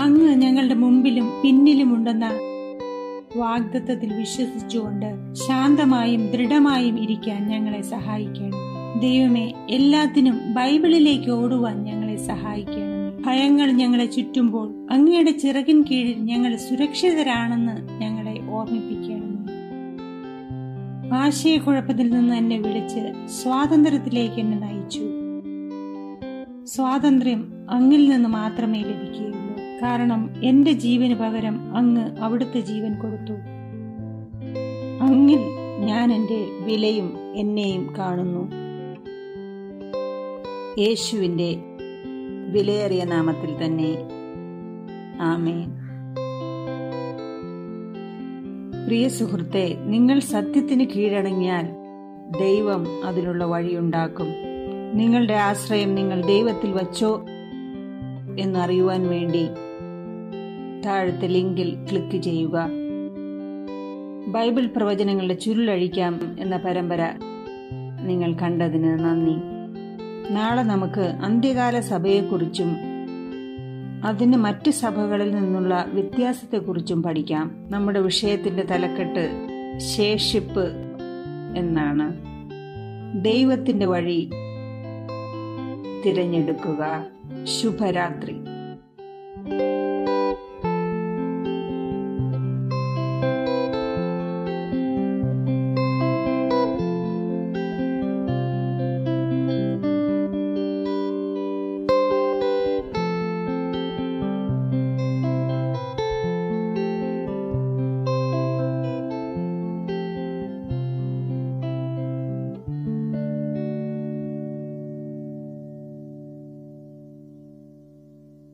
അങ്ങ് ഞങ്ങളുടെ മുമ്പിലും പിന്നിലുമുണ്ടെന്ന വാഗ്ദത്തത്തിൽ വിശ്വസിച്ചുകൊണ്ട് ശാന്തമായും ദൃഢമായും ഇരിക്കാൻ ഞങ്ങളെ സഹായിക്കണം. ദൈവമേ എല്ലാത്തിനും ബൈബിളിലേക്ക് ഓടുവാൻ ഞങ്ങളെ സഹായിക്കണം. ഭയങ്ങൾ ഞങ്ങളെ ചുറ്റുമ്പോൾ അങ്ങയുടെ ചിറകിൻ കീഴിൽ ഞങ്ങൾ സുരക്ഷിതരാണെന്ന് ആശയക്കുഴപ്പത്തിൽ നിന്ന് എന്നെ വിളിച്ച് സ്വാതന്ത്ര്യത്തിലേക്ക് എന്നെ നയിച്ചു. സ്വാതന്ത്ര്യം അങ്ങിൽ നിന്ന് മാത്രമേ ലഭിക്കുകയുള്ളൂ. കാരണം എന്റെ ജീവന് പകരം അങ്ങ് അവിടുത്തെ ജീവൻ കൊടുത്തു. അങ്ങിൽ ഞാൻ എന്റെ വിലയും എന്നെയും കാണുന്നു. യേശുവിന്റെ വിലയേറിയ നാമത്തിൽ തന്നെ. ആമേൻ. പ്രിയ സുഹൃത്തെ നിങ്ങൾ സത്യത്തിന് കീഴടങ്ങിയാൽ ദൈവം അതിനുള്ള വഴിയുണ്ടാക്കും. നിങ്ങളുടെ ആശ്രയം നിങ്ങൾ ദൈവത്തിൽ വച്ചോ എന്നറിയുവാൻ വേണ്ടി താഴത്തെ ലിങ്കിൽ ക്ലിക്ക് ചെയ്യുക. ബൈബിൾ പ്രവചനങ്ങളുടെ ചുരുളഴിക്കാം എന്ന പരമ്പര നിങ്ങൾ കണ്ടതിന് നന്ദി. നാളെ നമുക്ക് അന്ത്യകാല സഭയെക്കുറിച്ചും അതിന് മറ്റ് സഭകളിൽ നിന്നുള്ള വ്യത്യാസത്തെക്കുറിച്ചും പഠിക്കാം. നമ്മുടെ വിഷയത്തിന്റെ തലക്കെട്ട് ശേഷിപ്പ് എന്നാണ്. ദൈവത്തിന്റെ വഴി തിരഞ്ഞെടുക്കുക. ശുഭരാത്രി.